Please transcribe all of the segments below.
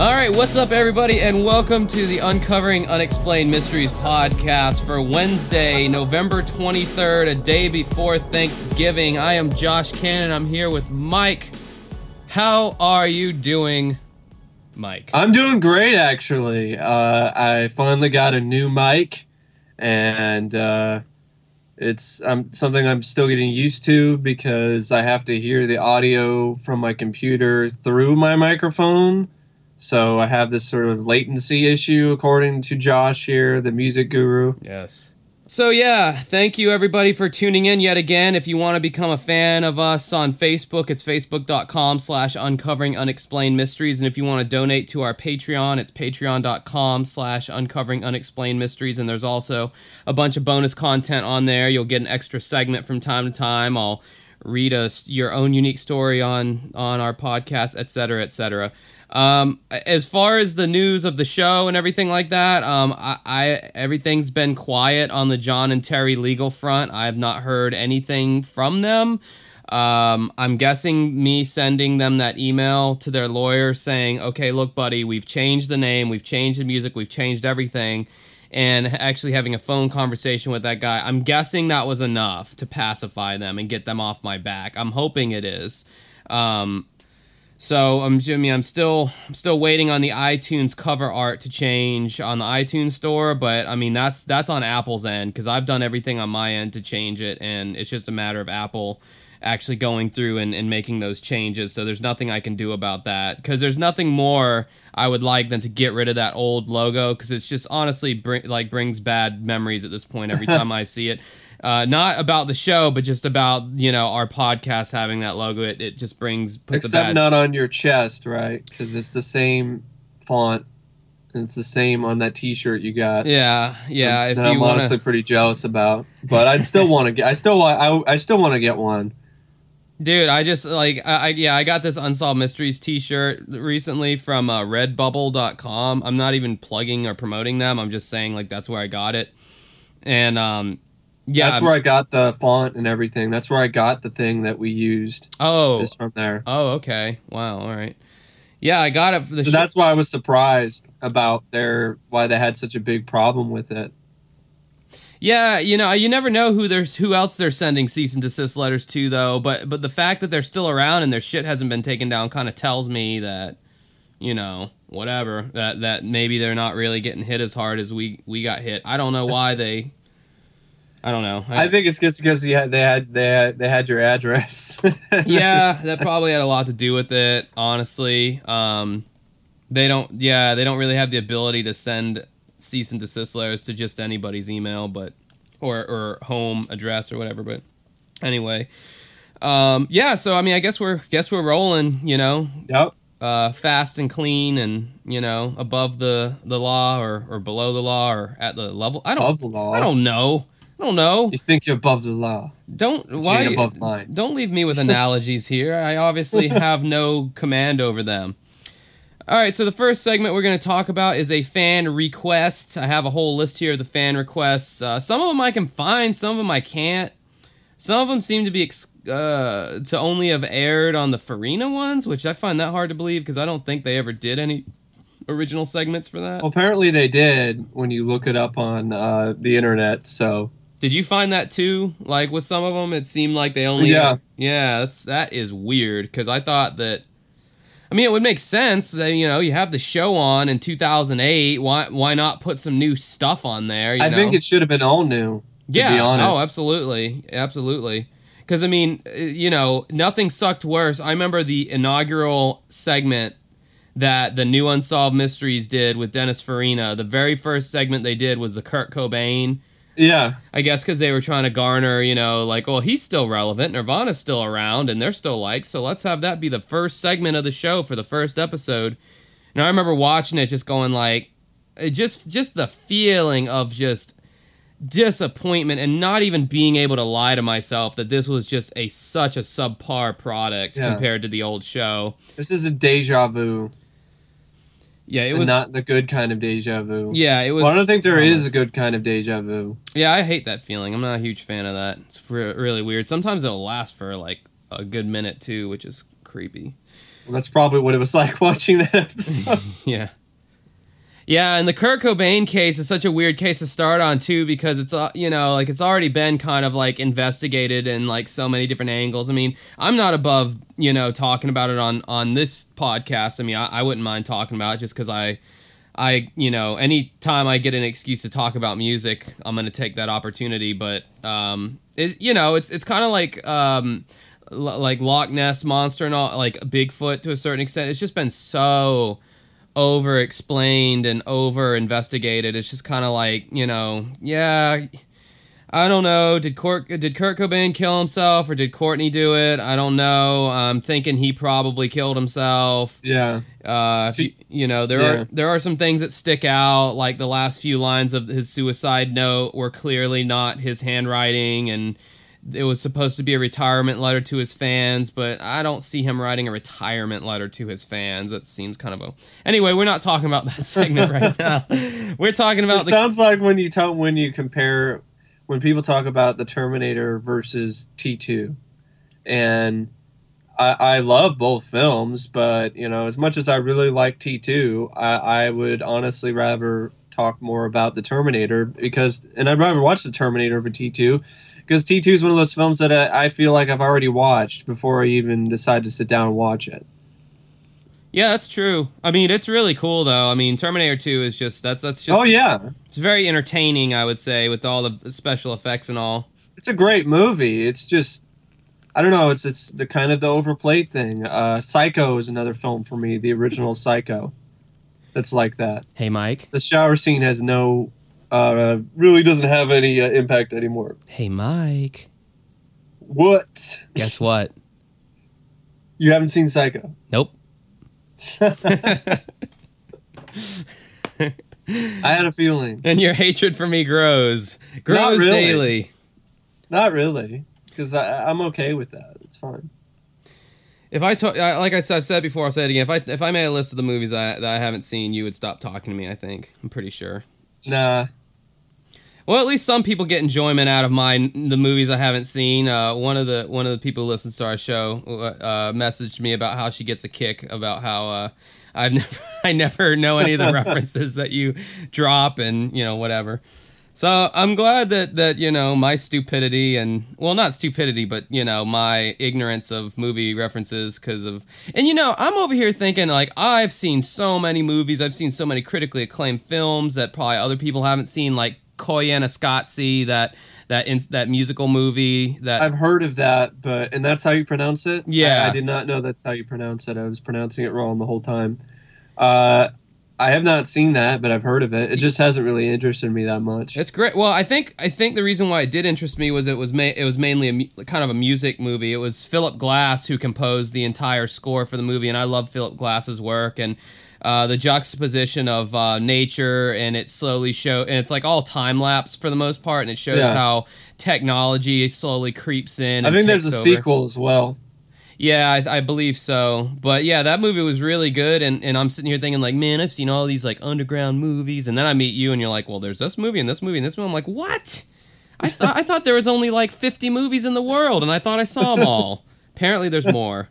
All right, what's up, everybody, and welcome to the Uncovering Unexplained Mysteries podcast for Wednesday, November 23rd, a day before Thanksgiving. I am Josh Cannon. I'm here with Mike. How are you doing, Mike? I'm doing great, actually. Uh, I finally got a new mic, and uh, it's um, something I'm still getting used to because I have to hear the audio from my computer through my microphone so I have this sort of latency issue, according to Josh here, the music guru. Yes. So yeah, thank you everybody for tuning in yet again. If you want to become a fan of us on Facebook, it's facebook.com slash uncovering unexplained mysteries. And if you want to donate to our Patreon, it's patreon.com slash uncovering unexplained mysteries. And there's also a bunch of bonus content on there. You'll get an extra segment from time to time. I'll read us your own unique story on on our podcast, etc., etc. Um, as far as the news of the show and everything like that, um, I, I everything's been quiet on the John and Terry legal front. I have not heard anything from them. Um, I'm guessing me sending them that email to their lawyer saying, "Okay, look, buddy, we've changed the name, we've changed the music, we've changed everything." And actually having a phone conversation with that guy, I'm guessing that was enough to pacify them and get them off my back. I'm hoping it is. Um, so I'm Jimmy. I'm still I'm still waiting on the iTunes cover art to change on the iTunes store, but I mean that's that's on Apple's end because I've done everything on my end to change it, and it's just a matter of Apple actually going through and, and making those changes. So there's nothing I can do about that because there's nothing more I would like than to get rid of that old logo because it's just honestly bring, like brings bad memories at this point every time I see it uh, not about the show, but just about you know our podcast having that logo. It, it just brings puts except bad... not on your chest, right? Because it's the same font. And it's the same on that T-shirt you got. Yeah, yeah. If I'm wanna... honestly pretty jealous about, but I still want to get. I still want. I, I still want to get one. Dude, I just like I, I, yeah, I got this unsolved mysteries t-shirt recently from uh, redbubble.com. I'm not even plugging or promoting them. I'm just saying like that's where I got it. And um yeah, that's where I got the font and everything. That's where I got the thing that we used. Oh, is from there. Oh, okay. Wow. All right. Yeah, I got it. For the so sh- that's why I was surprised about their why they had such a big problem with it. Yeah, you know, you never know who there's who else they're sending cease and desist letters to, though. But but the fact that they're still around and their shit hasn't been taken down kind of tells me that, you know, whatever that that maybe they're not really getting hit as hard as we we got hit. I don't know why they I don't know. I, I think it's just because you had, they had they had they had your address. yeah, that probably had a lot to do with it. Honestly, um, they don't. Yeah, they don't really have the ability to send cease and desist letters to just anybody's email, but or or home address or whatever. But anyway, um, yeah. So I mean, I guess we're guess we're rolling. You know. Yep. Uh, fast and clean, and you know, above the the law or or below the law or at the level. I don't. Above the law. I don't know. I don't know. You think you're above the law. Don't why. Don't leave me with analogies here. I obviously have no command over them. All right, so the first segment we're going to talk about is a fan request. I have a whole list here of the fan requests. Uh, some of them I can find, some of them I can't. Some of them seem to be ex- uh, to only have aired on the Farina ones, which I find that hard to believe because I don't think they ever did any original segments for that. Well, apparently they did when you look it up on uh, the internet. So did you find that too? Like with some of them, it seemed like they only. Yeah. Yeah, that's that is weird because I thought that. I mean, it would make sense. That, you know, you have the show on in 2008. Why why not put some new stuff on there? I know? think it should have been all new. yeah. Oh, absolutely, absolutely. Because I mean, uh, you know, nothing sucked worse. I remember the inaugural segment that the new Unsolved Mysteries did with Dennis Farina. The very first segment they did was the Kurt Cobain yeah. I guess because they were trying to garner, you know, like, well, he's still relevant. Nirvana's still around and they're still like, so let's have that be the first segment of the show for the first episode. And I remember watching it just going like, just, just the feeling of just disappointment and not even being able to lie to myself that this was just a such a subpar product yeah. compared to the old show. This is a deja vu. Yeah, it was. not the good kind of deja vu. yeah, it was. Well, I don't think there bummer. is a good kind of deja vu. Yeah, I hate that feeling. I'm not a huge fan of that. It's re- really weird. Sometimes it'll last for like a good minute too, which is creepy. Well, that's probably what it was like watching that episode. Yeah. Yeah, and the Kurt Cobain case is such a weird case to start on too because it's uh, you know like it's already been kind of like investigated in like so many different angles. I mean, I'm not above you know talking about it on on this podcast. I mean, I, I wouldn't mind talking about it just because I I you know anytime I get an excuse to talk about music, I'm gonna take that opportunity. But um, is you know it's it's kind of like um l- like Loch Ness monster and all like Bigfoot to a certain extent. It's just been so over explained and over investigated. It's just kind of like you know, yeah. I don't know. Did Kurt did Kurt Cobain kill himself or did Courtney do it? I don't know. I'm thinking he probably killed himself. yeah. Uh, you, you know, there Yeah. are there are some things that stick out, like the last few lines of his suicide note were clearly not his handwriting, and it was supposed to be a retirement letter to his fans, but I don't see him writing a retirement letter to his fans. That seems kind of a. Anyway, we're not talking about that segment right now. We're talking about It the. sounds like when you talk when you compare when people talk about the Terminator versus T2, and I, I love both films, but you know as much as I really like T2, I, I would honestly rather talk more about the Terminator because, and I'd rather watch the Terminator over T2 because T2 is one of those films that I, I feel like I've already watched before I even decide to sit down and watch it. Yeah, that's true. I mean, it's really cool though. I mean, Terminator Two is just that's that's just. oh yeah, It's very entertaining, I would say, with all the special effects and all. it's a great movie. It's just I don't know. It's it's the kind of the overplayed thing. Uh, Psycho is another film for me. The original Psycho, that's like that. Hey, Mike. The shower scene has no, uh, really doesn't have any uh, impact anymore. Hey, Mike. What? Guess what? You haven't seen Psycho? Nope. I had a feeling. And your hatred for me grows. Grows really. daily. Not really, because I'm okay with that. It's fine. If I talk, like I said, I've said before, I'll say it again. If I if I made a list of the movies I, that I haven't seen, you would stop talking to me. I think I'm pretty sure. Nah. Well, at least some people get enjoyment out of my the movies I haven't seen. Uh, one of the one of the people who listens to our show uh, messaged me about how she gets a kick about how uh, I've never I never know any of the references that you drop and you know whatever. So I'm glad that that you know my stupidity and well not stupidity but you know my ignorance of movie references because of and you know I'm over here thinking like I've seen so many movies I've seen so many critically acclaimed films that probably other people haven't seen like Koyaanisqatsi that that in, that musical movie that I've heard of that, but and that's how you pronounce it. Yeah. I, I did not know that's how you pronounce it. I was pronouncing it wrong the whole time. Uh, I have not seen that, but I've heard of it. It just hasn't really interested me that much. It's great. Well, I think I think the reason why it did interest me was it was ma- it was mainly a mu- kind of a music movie. It was Philip Glass who composed the entire score for the movie, and I love Philip Glass's work and uh, the juxtaposition of uh, nature and it slowly show and it's like all time lapse for the most part, and it shows Yeah. how technology slowly creeps in. I think there's a over. sequel as well. Yeah, I, I believe so. But yeah, that movie was really good, and, and I'm sitting here thinking like, man, I've seen all these like underground movies, and then I meet you, and you're like, well, there's this movie and this movie and this movie. I'm like, what? I thought I thought there was only like 50 movies in the world, and I thought I saw them all. Apparently, there's more.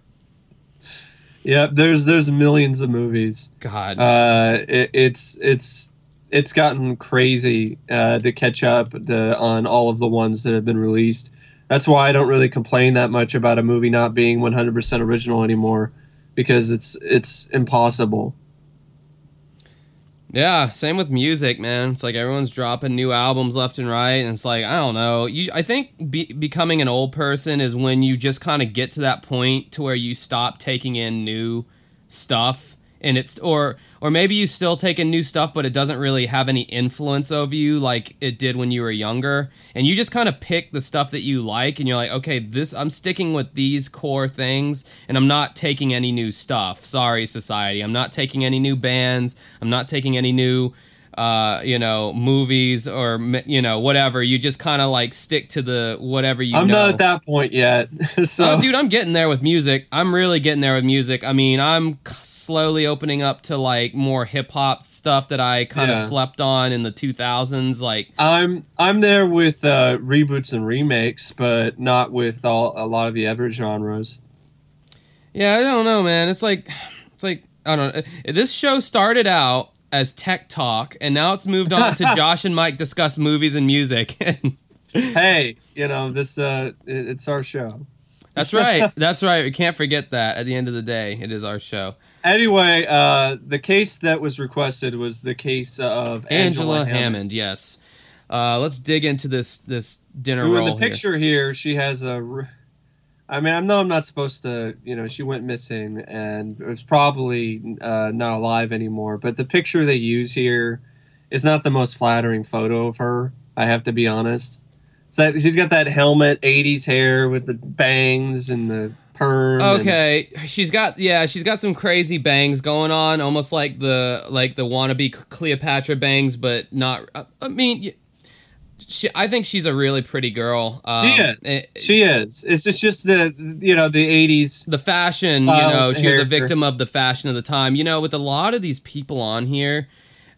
Yeah, there's there's millions of movies. God, Uh, it, it's it's it's gotten crazy uh, to catch up the, on all of the ones that have been released. That's why I don't really complain that much about a movie not being 100% original anymore, because it's it's impossible. Yeah, same with music, man. It's like everyone's dropping new albums left and right, and it's like I don't know. You, I think be, becoming an old person is when you just kind of get to that point to where you stop taking in new stuff, and it's or or maybe you still take in new stuff, but it doesn't really have any influence over you like it did when you were younger, and you just kind of pick the stuff that you like, and you're like, okay, this I'm sticking with these core things, and I'm not taking any new stuff. Sorry, society, I'm not taking any new bands. I'm not taking any new uh, you know, movies or you know whatever. You just kind of like stick to the whatever you. I'm know. not at that point yet. so, Oh, dude, I'm getting there with music. I'm really getting there with music. I mean, I'm slowly opening up to like more hip hop stuff that I kind of Yeah. slept on in the 2000s. Like, I'm I'm there with uh, reboots and remakes, but not with all a lot of the other genres. yeah, I don't know, man. It's like, it's like I don't know. This show started out as tech talk, and now it's moved on to Josh and Mike discuss movies and music. Hey, you know this. Uh, it- it's our show. That's right. That's right. We can't forget that. At the end of the day, it is our show. Anyway, uh, the case that was requested was the case of Angela, Angela, Hammond. Yes. Uh, let's dig into this this dinner Who in the picture here, she has a. I mean, I know I'm not supposed to. You know, she went missing and was probably uh, not alive anymore. But the picture they use here is not the most flattering photo of her. I have to be honest. So she's got that helmet, '80s hair with the bangs and the perm. here. and- Okay, she's got yeah, she's got some crazy bangs going on, almost like the like the wannabe Cleopatra bangs, but not. I mean. She, I think she's a really pretty girl. Um, She is. eh, she is. It's just just the you know the '80s. the fashion, you know, she was a victim of the fashion of the time. You know, with a lot of these people on here,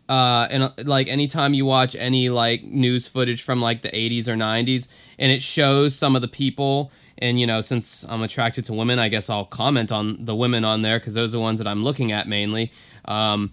uh, and uh, like anytime you watch any like news footage from like the 80s or 90s, and it shows some of the people, and you know, since I'm attracted to women, I guess I'll comment on the women on there because those are the ones that I'm looking at mainly. Um,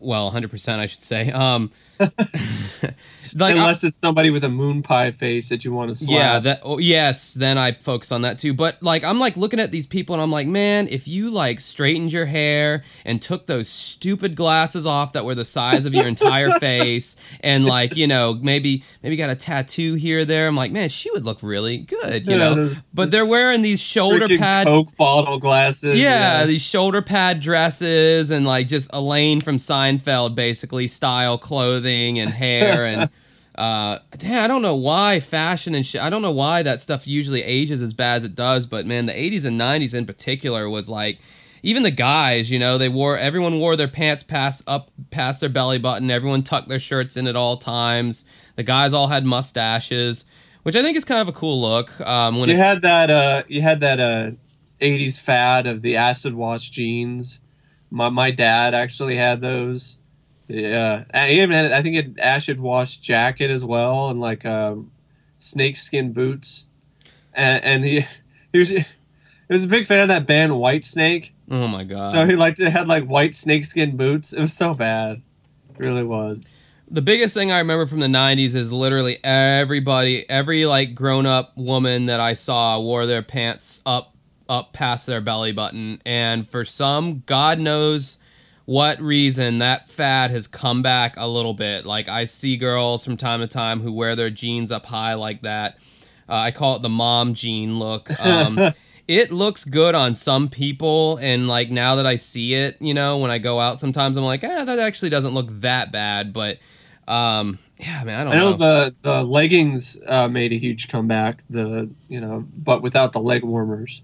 well, 100%, I should say. Um, like, I- Unless it's somebody with a moon pie face that you want to slap. yeah, that oh, yes, then I focus on that too. But like I'm like looking at these people and I'm like, man, if you like straightened your hair and took those stupid glasses off that were the size of your entire face and like, you know, maybe maybe got a tattoo here or there, I'm like, man, she would look really good, you Yeah, know. those- But they're wearing these shoulder pad Coke bottle glasses. yeah, these shoulder pad dresses and like just Elaine from Seinfeld basically style clothing and hair and uh damn, I don't know why fashion and shit I don't know why that stuff usually ages as bad as it does, but man, the 80s and 90s in particular was like even the guys, you know, they wore everyone wore their pants past up past their belly button. Everyone tucked their shirts in at all times. The guys all had mustaches, which I think is kind of a cool look. Um, when you had that. Uh, you had that. Uh, 80s fad of the acid wash jeans. My my dad actually had those. Yeah, and he even had. I think he had acid wash jacket as well, and like um, snakeskin boots. And, and he he was he was a big fan of that band Whitesnake. oh my god. So he liked to had like white snakeskin boots. It was so bad, it really was. the biggest thing I remember from the 90s is literally everybody, every like grown up woman that I saw wore their pants up up past their belly button and for some god knows what reason that fad has come back a little bit. Like I see girls from time to time who wear their jeans up high like that. Uh, I call it the mom jean look. Um, it looks good on some people, and like now that I see it, you know, when I go out, sometimes I'm like, ah, that actually doesn't look that bad. But um, yeah, man, I don't I know know. the the leggings uh, made a huge comeback. The you know, but without the leg warmers.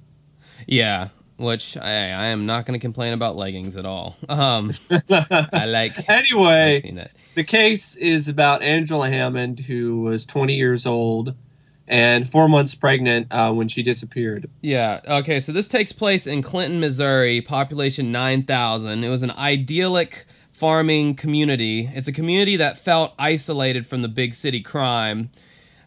yeah, which I, I am not going to complain about leggings at all. Um, I like. anyway, that. the case is about Angela Hammond, who was 20 years old and four months pregnant uh, when she disappeared. Yeah. Okay. So this takes place in Clinton, Missouri, population 9,000. It was an idyllic farming community. It's a community that felt isolated from the big city crime,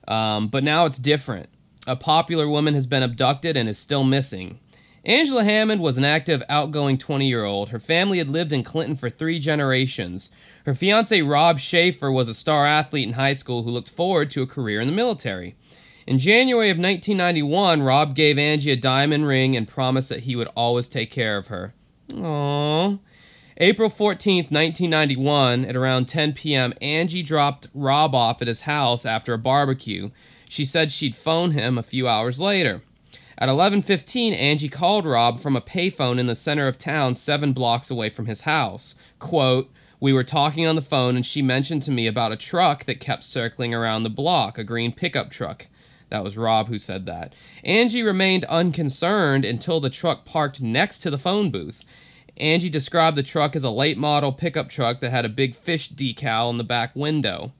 um, but now it's different. A popular woman has been abducted and is still missing. Angela Hammond was an active, outgoing 20 year old. Her family had lived in Clinton for three generations. Her fiance, Rob Schaefer, was a star athlete in high school who looked forward to a career in the military. In January of 1991, Rob gave Angie a diamond ring and promised that he would always take care of her. Aww. April 14th, 1991, at around 10 p.m., Angie dropped Rob off at his house after a barbecue. She said she'd phone him a few hours later. At 11:15, Angie called Rob from a payphone in the center of town 7 blocks away from his house. Quote, "We were talking on the phone and she mentioned to me about a truck that kept circling around the block, a green pickup truck." That was Rob who said that. Angie remained unconcerned until the truck parked next to the phone booth. Angie described the truck as a late model pickup truck that had a big fish decal in the back window.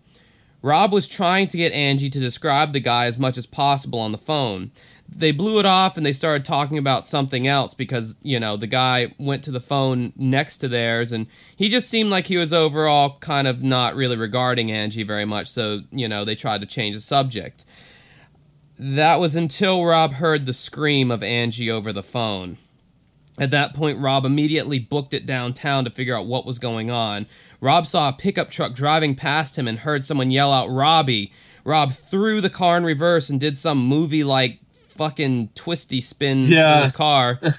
Rob was trying to get Angie to describe the guy as much as possible on the phone. They blew it off and they started talking about something else because, you know, the guy went to the phone next to theirs and he just seemed like he was overall kind of not really regarding Angie very much. So, you know, they tried to change the subject. That was until Rob heard the scream of Angie over the phone. At that point, Rob immediately booked it downtown to figure out what was going on. Rob saw a pickup truck driving past him and heard someone yell out, Robbie. Rob threw the car in reverse and did some movie like fucking twisty spin Yeah. in his car.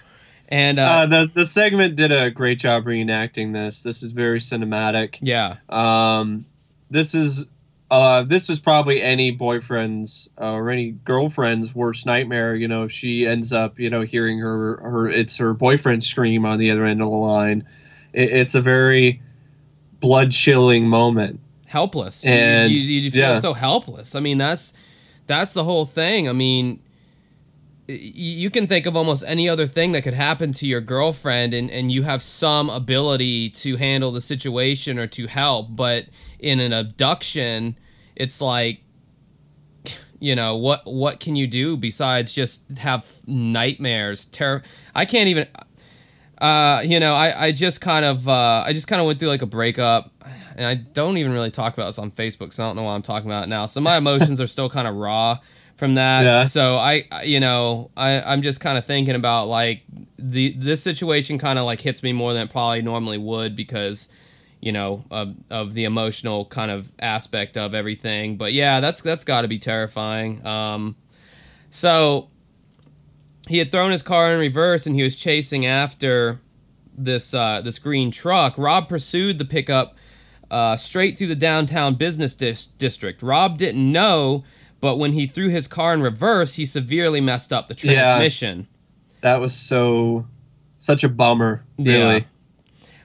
And uh, Uh, the the segment did a great job reenacting this. This is very cinematic. yeah, Um, this is uh, this is probably any boyfriend's uh, or any girlfriend's worst nightmare. You know, if she ends up, you know, hearing her her it's her boyfriend scream on the other end of the line. It, it's a very blood chilling moment. helpless. You- And, you, you, you feel yeah. so helpless. I mean, that's that's the whole thing. I mean, you can think of almost any other thing that could happen to your girlfriend and, and you have some ability to handle the situation or to help but in an abduction it's like you know what what can you do besides just have nightmares terror i can't even uh you know i i just kind of uh i just kind of went through like a breakup and i don't even really talk about this on facebook so i don't know why i'm talking about it now so my emotions are still kind of raw from that Yeah. so i you know i i'm just kind of thinking about like the this situation kind of like hits me more than it probably normally would because you know of, of the emotional kind of aspect of everything but yeah that's that's got to be terrifying um so he had thrown his car in reverse and he was chasing after this uh, this green truck. Rob pursued the pickup uh, straight through the downtown business dis- district. Rob didn't know, but when he threw his car in reverse, he severely messed up the transmission. Yeah. That was so such a bummer. Really. Yeah.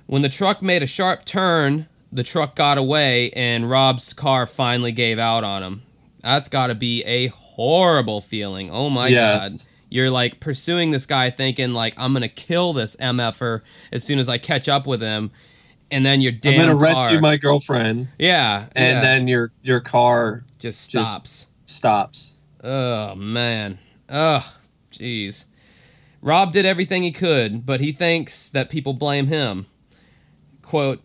When the truck made a sharp turn, the truck got away and Rob's car finally gave out on him. That's got to be a horrible feeling. Oh my Yes. god. You're like pursuing this guy thinking like I'm going to kill this MFer as soon as I catch up with him and then your I'm gonna car, rescue my girlfriend, Yeah. and yeah, then your your car just just- stops. Oh man. Ugh. Jeez. Rob did everything he could, but he thinks that people blame him. Quote,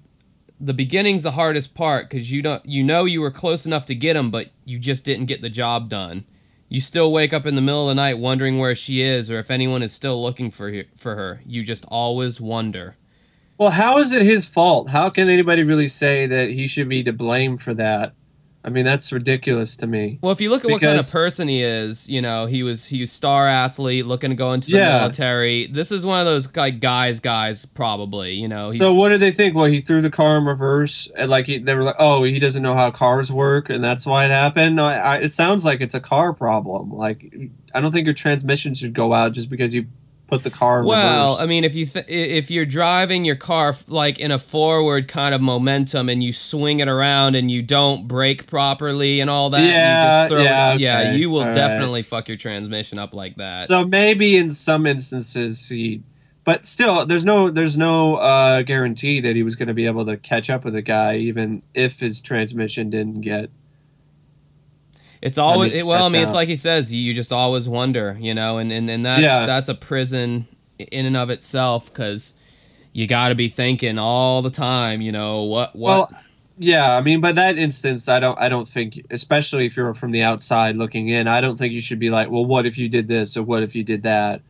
the beginning's the hardest part because you don't you know you were close enough to get him, but you just didn't get the job done. You still wake up in the middle of the night wondering where she is or if anyone is still looking for her, for her. You just always wonder. Well, how is it his fault? How can anybody really say that he should be to blame for that? I mean, that's ridiculous to me. Well, if you look at what kind of person he is, you know, he was he was star athlete, looking to go into the Yeah. military. This is one of those like guys, guys, probably. You know, So what did they think? Well, he threw the car in reverse, and like he, they were like, "Oh, he doesn't know how cars work, and that's why it happened." No, I, I, it sounds like it's a car problem. Like, I don't think your transmission should go out just because you put the car in well, reverse. I mean, if you th- if you're driving your car like in a forward kind of momentum and you swing it around and you don't brake properly and all that, you Yeah, just throw yeah, it, yeah, you will all right. definitely fuck your transmission up like that. So maybe in some instances he, but still, there's no there's no uh, guarantee that he was going to be able to catch up with the guy, even if his transmission didn't get. It's always it, well. I mean, it's like he says, you, you just always wonder, you know, and and, and that's Yeah. that's a prison in and of itself because you got to be thinking all the time, you know, what what. Well, yeah, I mean, but that instance, I don't I don't think, especially if you're from the outside looking in, I don't think you should be like, well, what if you did this or what if you did that?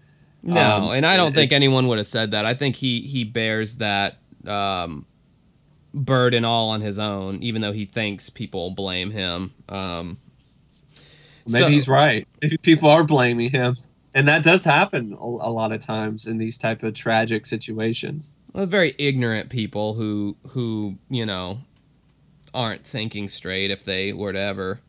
no, um, and I don't think anyone would have said that. I think he he bears that um, burden all on his own, even though he thinks people blame him. Um, Maybe so- he's right. Maybe people are blaming him, and that does happen a, a lot of times in these type of tragic situations. well, very ignorant people who who you know aren't thinking straight if they were to ever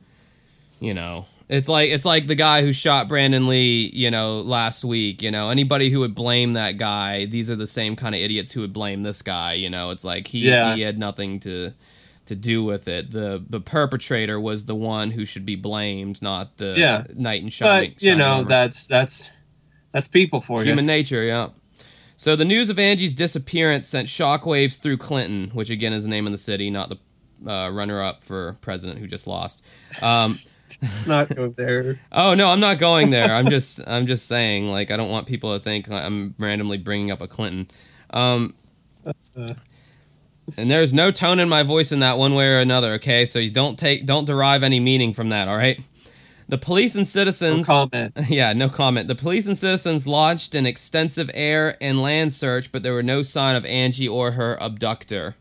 you know it's like it's like the guy who shot Brandon Lee you know last week you know anybody who would blame that guy these are the same kind of idiots who would blame this guy you know it's like he Yeah. he had nothing to to do with it the the perpetrator was the one who should be blamed not the Yeah. knight in shining But you shining know, armor. that's that's that's people for human you. nature yeah So the news of Angie's disappearance sent shockwaves through Clinton, which again is the name of the city, not the uh, runner-up for president who just lost. Um, Let's not go there. oh no, I'm not going there. I'm just I'm just saying like I don't want people to think I'm randomly bringing up a Clinton. Um, and there's no tone in my voice in that one way or another. Okay, so you don't take don't derive any meaning from that. All right. The police and No citizens. comment. Yeah, no comment. The police and citizens launched an extensive air and land search, but there were no sign of Angie or her abductor.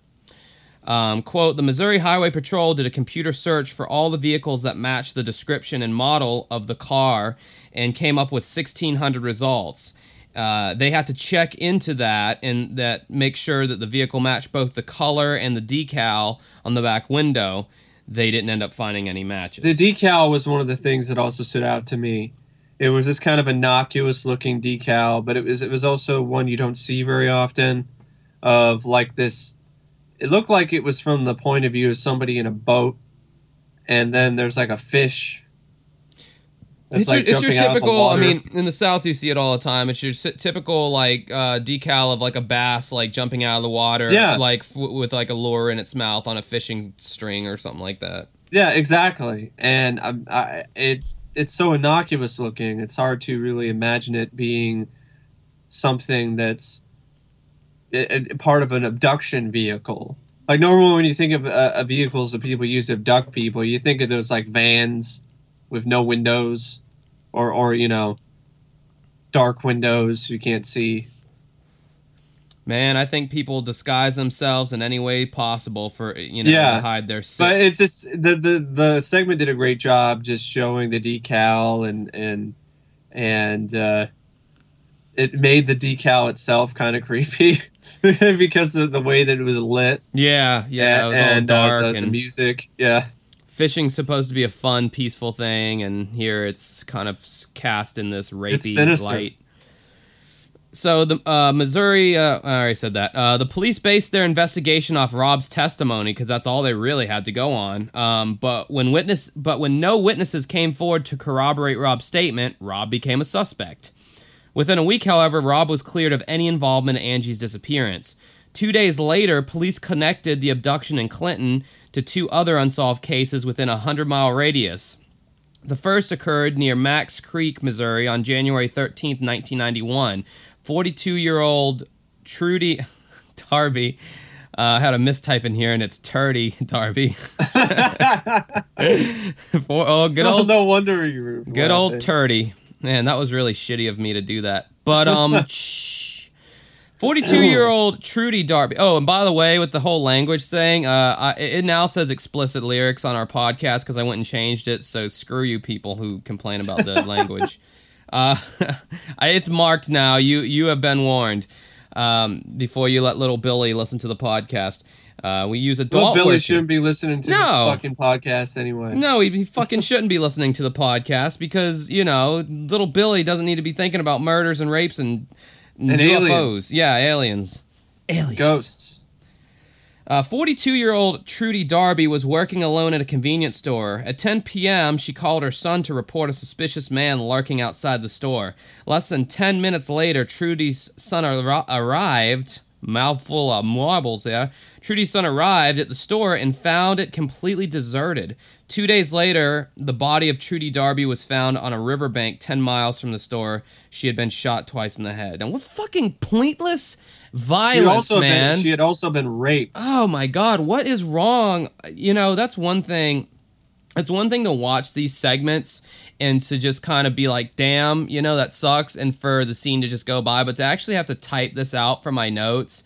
Um, quote, the Missouri Highway Patrol did a computer search for all the vehicles that matched the description and model of the car and came up with 1,600 results. Uh, they had to check into that and that make sure that the vehicle matched both the color and the decal on the back window. They didn't end up finding any matches. The decal was one of the things that also stood out to me. It was this kind of innocuous looking decal, but it was it was also one you don't see very often. Of like this, it looked like it was from the point of view of somebody in a boat, and then there's like a fish. That's, It's your, it's your jumping out of the typical. I mean, in the South, you see it all the time. It's your typical like uh, decal of like a bass like jumping out of the water, Yeah. like f- with like a lure in its mouth on a fishing string or something like that. Yeah, exactly. And I, I, it it's so innocuous looking. It's hard to really imagine it being something that's a, a part of an abduction vehicle. Like normally, when you think of uh, uh, vehicles that people use to abduct people, you think of those like vans with no windows, or or you know, dark windows you can't see. Man, I think people disguise themselves in any way possible for you know Yeah. to hide their sick. But it's just the, the the segment did a great job just showing the decal and and and uh, it made the decal itself kind of creepy because of the way that it was lit. yeah, yeah, it was and, all uh, dark the, the and music. Yeah, fishing's supposed to be a fun, peaceful thing, and here it's kind of cast in this rapey light. So the uh, Missouri, uh, I already said that. Uh, the police based their investigation off Rob's testimony because that's all they really had to go on. Um, but when witness, but when no witnesses came forward to corroborate Rob's statement, Rob became a suspect. Within a week, however, Rob was cleared of any involvement in Angie's disappearance. Two days later, police connected the abduction in Clinton to two other unsolved cases within a 100 mile radius. The first occurred near Macks Creek, Missouri on January 13, 1991. 42 year old Trudy Darby. Uh, I had a mistype in here and it's Turdy Darby. For, oh, good no, old no wonder you Good old turdy. Man, that was really shitty of me to do that. But um shh. 42-year-old Trudy Darby. Oh, and by the way, with the whole language thing, uh, I, it now says explicit lyrics on our podcast because I went and changed it. So screw you people who complain about the language. Uh, it's marked now. You you have been warned. Um, before you let little Billy listen to the podcast, uh, we use adult Well, Billy words shouldn't be listening to No. this fucking podcast anyway. No, he, he fucking shouldn't be listening to the podcast because you know little Billy doesn't need to be thinking about murders and rapes and, And UFOs. aliens. Yeah, aliens. Aliens. Ghosts. Uh, 42-year-old Trudy Darby was working alone at a convenience store. At 10 p.m., she called her son to report a suspicious man lurking outside the store. Less than 10 minutes later, Trudy's son ar- arrived. Mouthful of marbles there. Trudy's son arrived at the store and found it completely deserted. Two days later, the body of Trudy Darby was found on a riverbank 10 miles from the store. She had been shot twice in the head. And what fucking pointless She violence, also man. been she had also been raped. Oh my god, what is wrong? You know, that's one thing. It's one thing to watch these segments and to just kind of be like, damn, you know, that sucks, and for the scene to just go by, but to actually have to type this out for my notes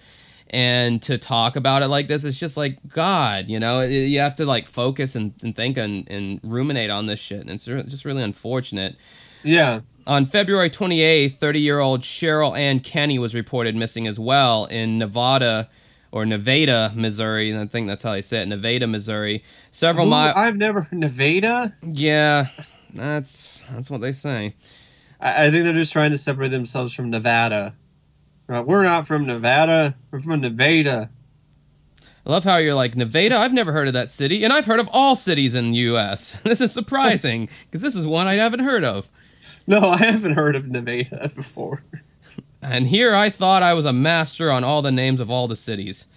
and to talk about it like this, it's just like, God, you know, it- you have to like focus and, and think and, and ruminate on this shit. And it's re- just really unfortunate. Yeah. On February 28th, 30 year old Cheryl Ann Kenny was reported missing as well in Nevada or Nevada, Missouri. And I think that's how they say it Nevada, Missouri. Several miles. I've never Nevada. Yeah, that's that's what they say. I, I think they're just trying to separate themselves from Nevada. Right, we're not from Nevada. We're from Nevada. I love how you're like, Nevada, I've never heard of that city. And I've heard of all cities in the U.S. This is surprising because this is one I haven't heard of. No, I haven't heard of Nevada before. And here I thought I was a master on all the names of all the cities.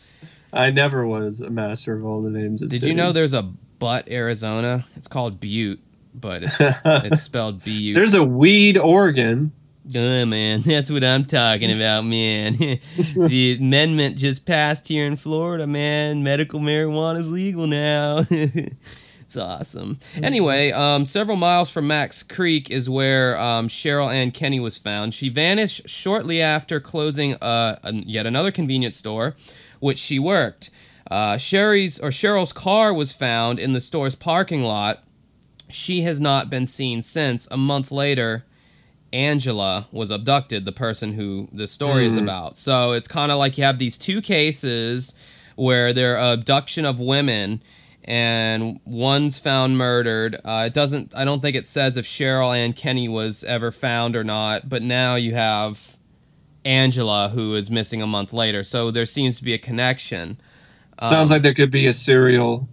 I never was a master of all the names of Did cities. you know there's a Butte, Arizona? It's called Butte, but it's it's spelled B U. There's a weed Oregon. Oh man, that's what I'm talking about, man. the amendment just passed here in Florida, man. Medical marijuana is legal now. it's awesome. Anyway, um, several miles from Macks Creek is where um, Cheryl Ann Kenny was found. She vanished shortly after closing uh, an- yet another convenience store, which she worked. Uh, Sherry's or Cheryl's car was found in the store's parking lot. She has not been seen since. A month later, Angela was abducted, the person who the story is about. So it's kind of like you have these two cases where they're abduction of women and one's found murdered. Uh, it doesn't, I don't think it says if Cheryl Ann Kenny was ever found or not, but now you have Angela who is missing a month later. So there seems to be a connection. Sounds like there could be a serial,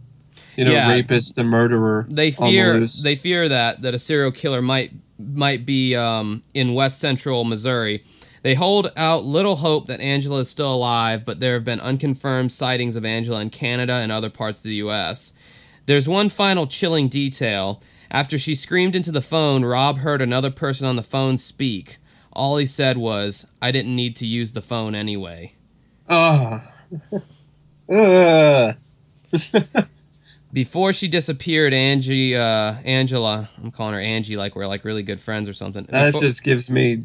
you know, Um, Yeah. rapist and murderer. they the fear they fear that that a serial killer might might be um, in west central Missouri. They hold out little hope that Angela is still alive, but there have been unconfirmed sightings of Angela in Canada and other parts of the U.S. There's one final chilling detail. After she screamed into the phone, Rob heard another person on the phone speak. All he said was, "I didn't need to use the phone anyway." Oh. Before she disappeared, Angie, uh, Angela, I'm calling her Angie, like we're like really good friends or something. That Before- just gives me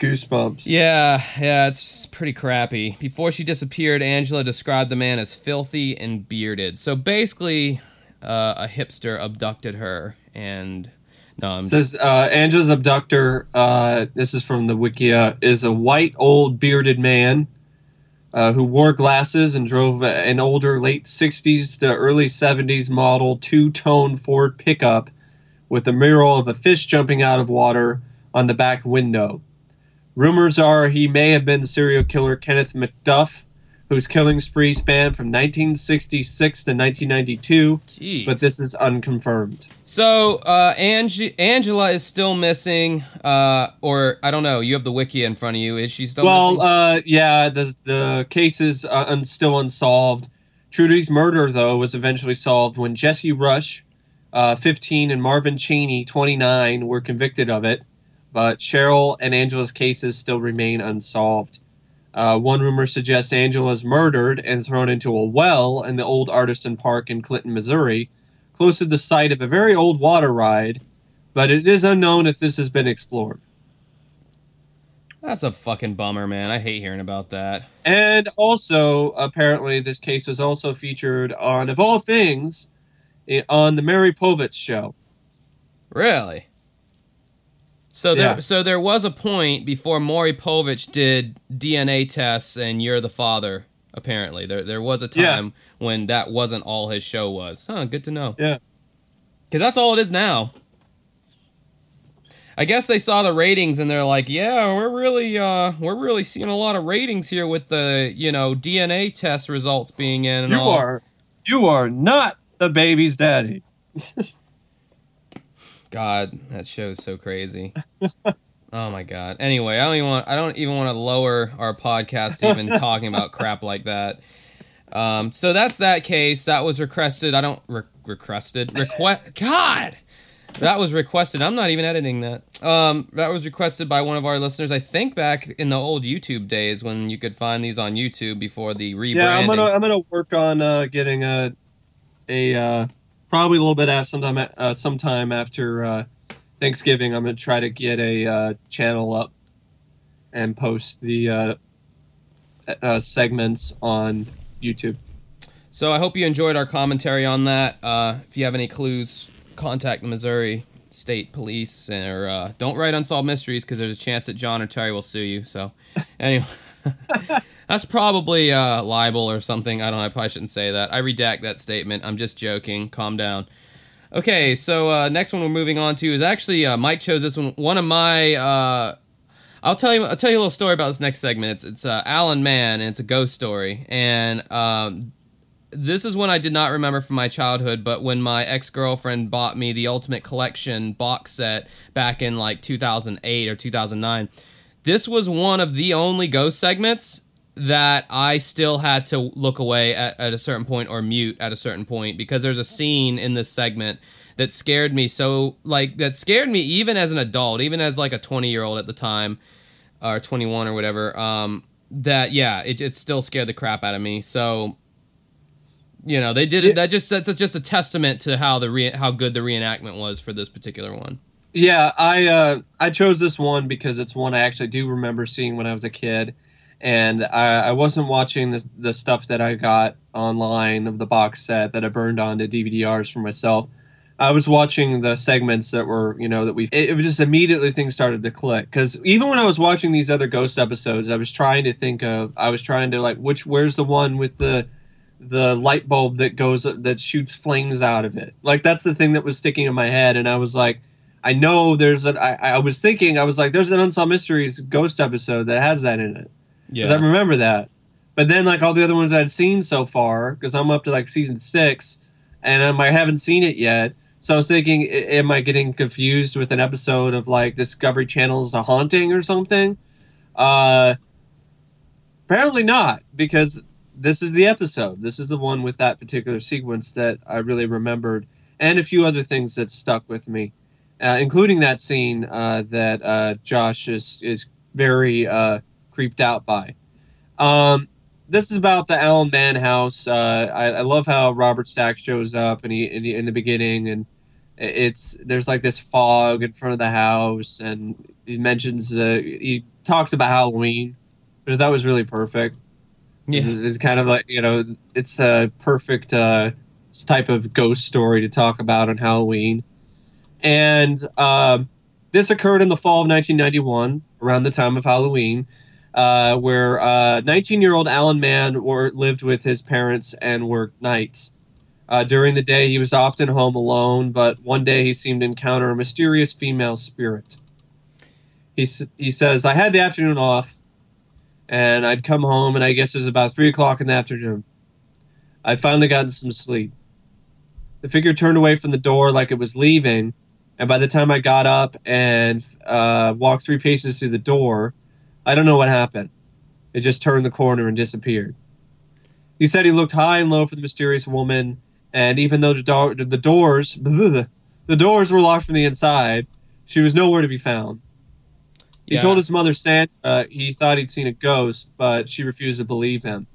goosebumps. Yeah, yeah, it's pretty crappy. Before she disappeared, Angela described the man as filthy and bearded. So basically, uh, a hipster abducted her, and no, I'm says uh, Angela's abductor. Uh, this is from the Wikia. Is a white old bearded man uh, who wore glasses and drove an older late '60s to early '70s model two-tone Ford pickup with a mural of a fish jumping out of water on the back window. Rumors are he may have been serial killer Kenneth McDuff, whose killing spree spanned from 1966 to 1992, Jeez. but this is unconfirmed. So uh, Angie, Angela is still missing, uh, or I don't know. You have the wiki in front of you. Is she still well, missing? uh, yeah, the the case is uh, un- still unsolved. Trudy's murder, though, was eventually solved when Jesse Rush, uh, 15, and Marvin Cheney, 29, were convicted of it. But Cheryl and Angela's cases still remain unsolved. Uh, one rumor suggests Angela is murdered and thrown into a well in the old Artesian Park in Clinton, Missouri, close to the site of a very old water ride. But it is unknown if this has been explored. That's a fucking bummer, man. I hate hearing about that. And also, apparently, this case was also featured on, of all things, on the Maury Povich show. Really? So there, Yeah. so there was a point before Maury Povich did DNA tests and you're the father. Apparently, there there was a Yeah. time when that wasn't all his show was. Huh? Good to know. Yeah. Because that's all it is now. I guess they saw the ratings and they're like, yeah, we're really, uh, we're really seeing a lot of ratings here with the, you know, DNA test results being in. And You all. are, you are not the baby's daddy. God, that show is so crazy. oh my god. Anyway, I don't even want I don't even want to lower our podcast even talking about crap like that. Um, so that's that case. That was requested. I don't re- requested request. God, that was requested. I'm not even editing that. Um, that was requested by one of our listeners. I think back in the old YouTube days when you could find these on YouTube before the rebranding. Yeah, I'm gonna I'm gonna work on uh, getting a a uh, probably a little bit after sometime uh, sometime after uh, Thanksgiving. I'm gonna try to get a uh, channel up and post the uh, uh, segments on YouTube. So I hope you enjoyed our commentary on that. Uh, if you have any clues, contact the Missouri State Police or uh, don't write unsolved mysteries because there's a chance that John or Terry will sue you. So anyway, that's probably uh, libel or something. I don't know. I probably shouldn't say that. I redact that statement. I'm just joking. Calm down. Okay, so uh, next one we're moving on to is actually uh, Mike chose this one. One of my uh, I'll tell you. I'll tell you a little story about this next segment. It's it's uh, Alan Mann, and it's a ghost story. And um, this is one I did not remember from my childhood, but when my ex girlfriend bought me the Ultimate Collection box set back in like 2008 or 2009, this was one of the only ghost segments that I still had to look away at, at a certain point or mute at a certain point because there's a scene in this segment that scared me so like that scared me even as an adult, even as like a 20 year old at the time or 21 or whatever. Um, that yeah, it, it still scared the crap out of me. So you know they did it. That just that's just a testament to how the re- how good the reenactment was for this particular one. Yeah, I uh, I chose this one because it's one I actually do remember seeing when I was a kid, and I, I wasn't watching the the stuff that I got online of the box set that I burned onto DVDRs for myself. I was watching the segments that were, you know, that we. It, it was just immediately things started to click because even when I was watching these other Ghost episodes, I was trying to think of. I was trying to like, which where's the one with the the light bulb that goes that shoots flames out of it. Like that's the thing that was sticking in my head, and I was like, I know there's a. I, I was thinking, I was like, there's an Unsolved Mysteries ghost episode that has that in it. Yeah. Because I remember that. But then like all the other ones I'd seen so far, because I'm up to like season six, and um, I haven't seen it yet. So I was thinking, am I getting confused with an episode of like Discovery Channel's A Haunting or something? Uh, apparently not, because this is the episode. This is the one with that particular sequence that I really remembered, and a few other things that stuck with me, uh, including that scene uh, that uh, Josh is is very uh, creeped out by. Um, this is about the Alan Mann house. Uh, I, I, love how Robert Stack shows up and he, in, the, in the beginning, and it's there's like this fog in front of the house, and he mentions uh, he talks about Halloween, because that was really perfect. Yeah. It's, it's, kind of like you know, it's a perfect uh, type of ghost story to talk about on Halloween, and uh, this occurred in the fall of 1991, around the time of Halloween, uh, where 19-year-old uh, Alan Mann were, lived with his parents and worked nights. Uh, during the day, he was often home alone, but one day he seemed to encounter a mysterious female spirit. He, he says, I had the afternoon off and I'd come home, and I guess it was about three o'clock in the afternoon. I'd finally gotten some sleep. The figure turned away from the door like it was leaving, and by the time I got up and uh, walked three paces through the door, I don't know what happened. It just turned the corner and disappeared. He said he looked high and low for the mysterious woman, and even though the, do- the doors, the doors were locked from the inside, she was nowhere to be found. He yeah. told his mother Sandra he thought he'd seen a ghost, but she refused to believe him.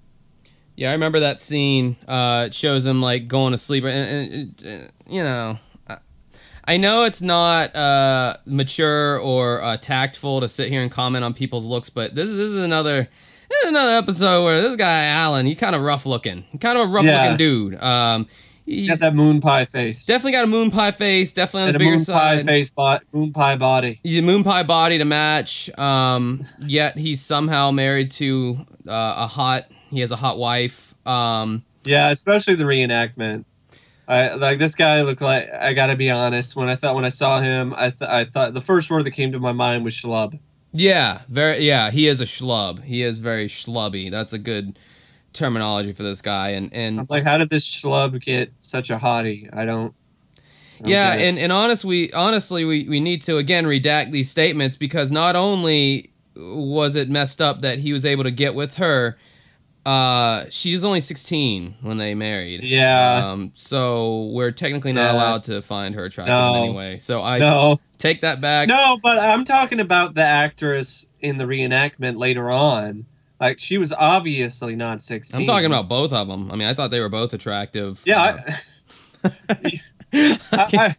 Yeah, I remember that scene. Uh, it shows him like going to sleep, and, and, and you know, I know it's not uh, mature or uh, tactful to sit here and comment on people's looks, but this is, this is another this is another episode where this guy Alan, he's kind of rough looking, kind of a rough yeah. looking dude. Um, He's got that moon pie face. Definitely got a moon pie face. Definitely on and the bigger moon side. Pie face, bo- moon pie body. He's a moon pie body to match. Um, yet he's somehow married to uh, a hot. He has a hot wife. Um, yeah, especially the reenactment. I like this guy looked like. I got to be honest. When I thought when I saw him, I th- I thought the first word that came to my mind was schlub. Yeah, very. Yeah, he is a schlub. He is very schlubby. That's a good terminology for this guy and and I'm like how did this schlub get such a hottie i don't, I don't yeah and and honest we honestly we we need to again redact these statements because not only was it messed up that he was able to get with her uh she was only 16 when they married yeah um so we're technically not yeah. allowed to find her attractive no. in any way so i no. take that back no but i'm talking about the actress in the reenactment later on like she was obviously not 16. I'm talking about both of them. I mean, I thought they were both attractive. Yeah. Uh, I, I,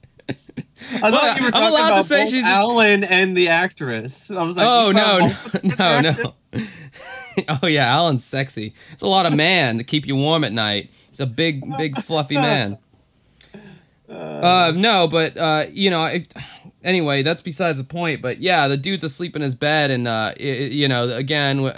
I, thought you were talking about to say both she's Alan and the actress. I was like, oh no, no, no, no. oh yeah, Alan's sexy. It's a lot of man to keep you warm at night. He's a big, big, fluffy man. Uh, no, but uh, you know, it, anyway, that's besides the point. But yeah, the dude's asleep in his bed, and uh, it, you know, again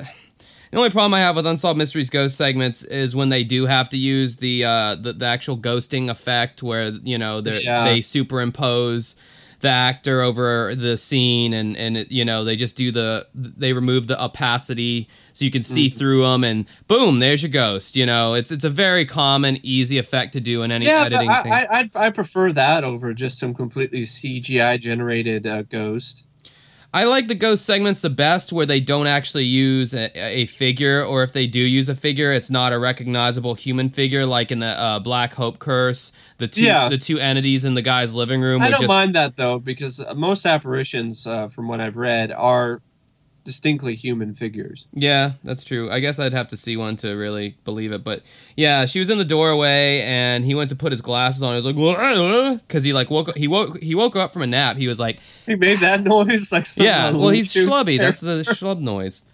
the only problem I have with Unsolved Mysteries ghost segments is when they do have to use the uh, the, the actual ghosting effect, where you know yeah. they superimpose the actor over the scene and and it, you know they just do the they remove the opacity so you can see mm-hmm. through them and boom there's your ghost you know it's it's a very common easy effect to do in any yeah, editing I, thing. I, I, I prefer that over just some completely cgi generated uh, ghost I like the ghost segments the best where they don't actually use a, a figure, or if they do use a figure, it's not a recognizable human figure, like in the uh, Black Hope Curse. The two Yeah. the two entities in the guy's living room. I don't just, mind that though, because most apparitions, uh, from what I've read, are distinctly human figures. Yeah, that's true. I guess I'd have to see one to really believe it. But yeah, she was in the doorway, and he went to put his glasses on. He was like, because he like woke he woke he woke up from a nap. He was like, He made that noise like some yeah, well he's schlubby. character. That's the schlub noise.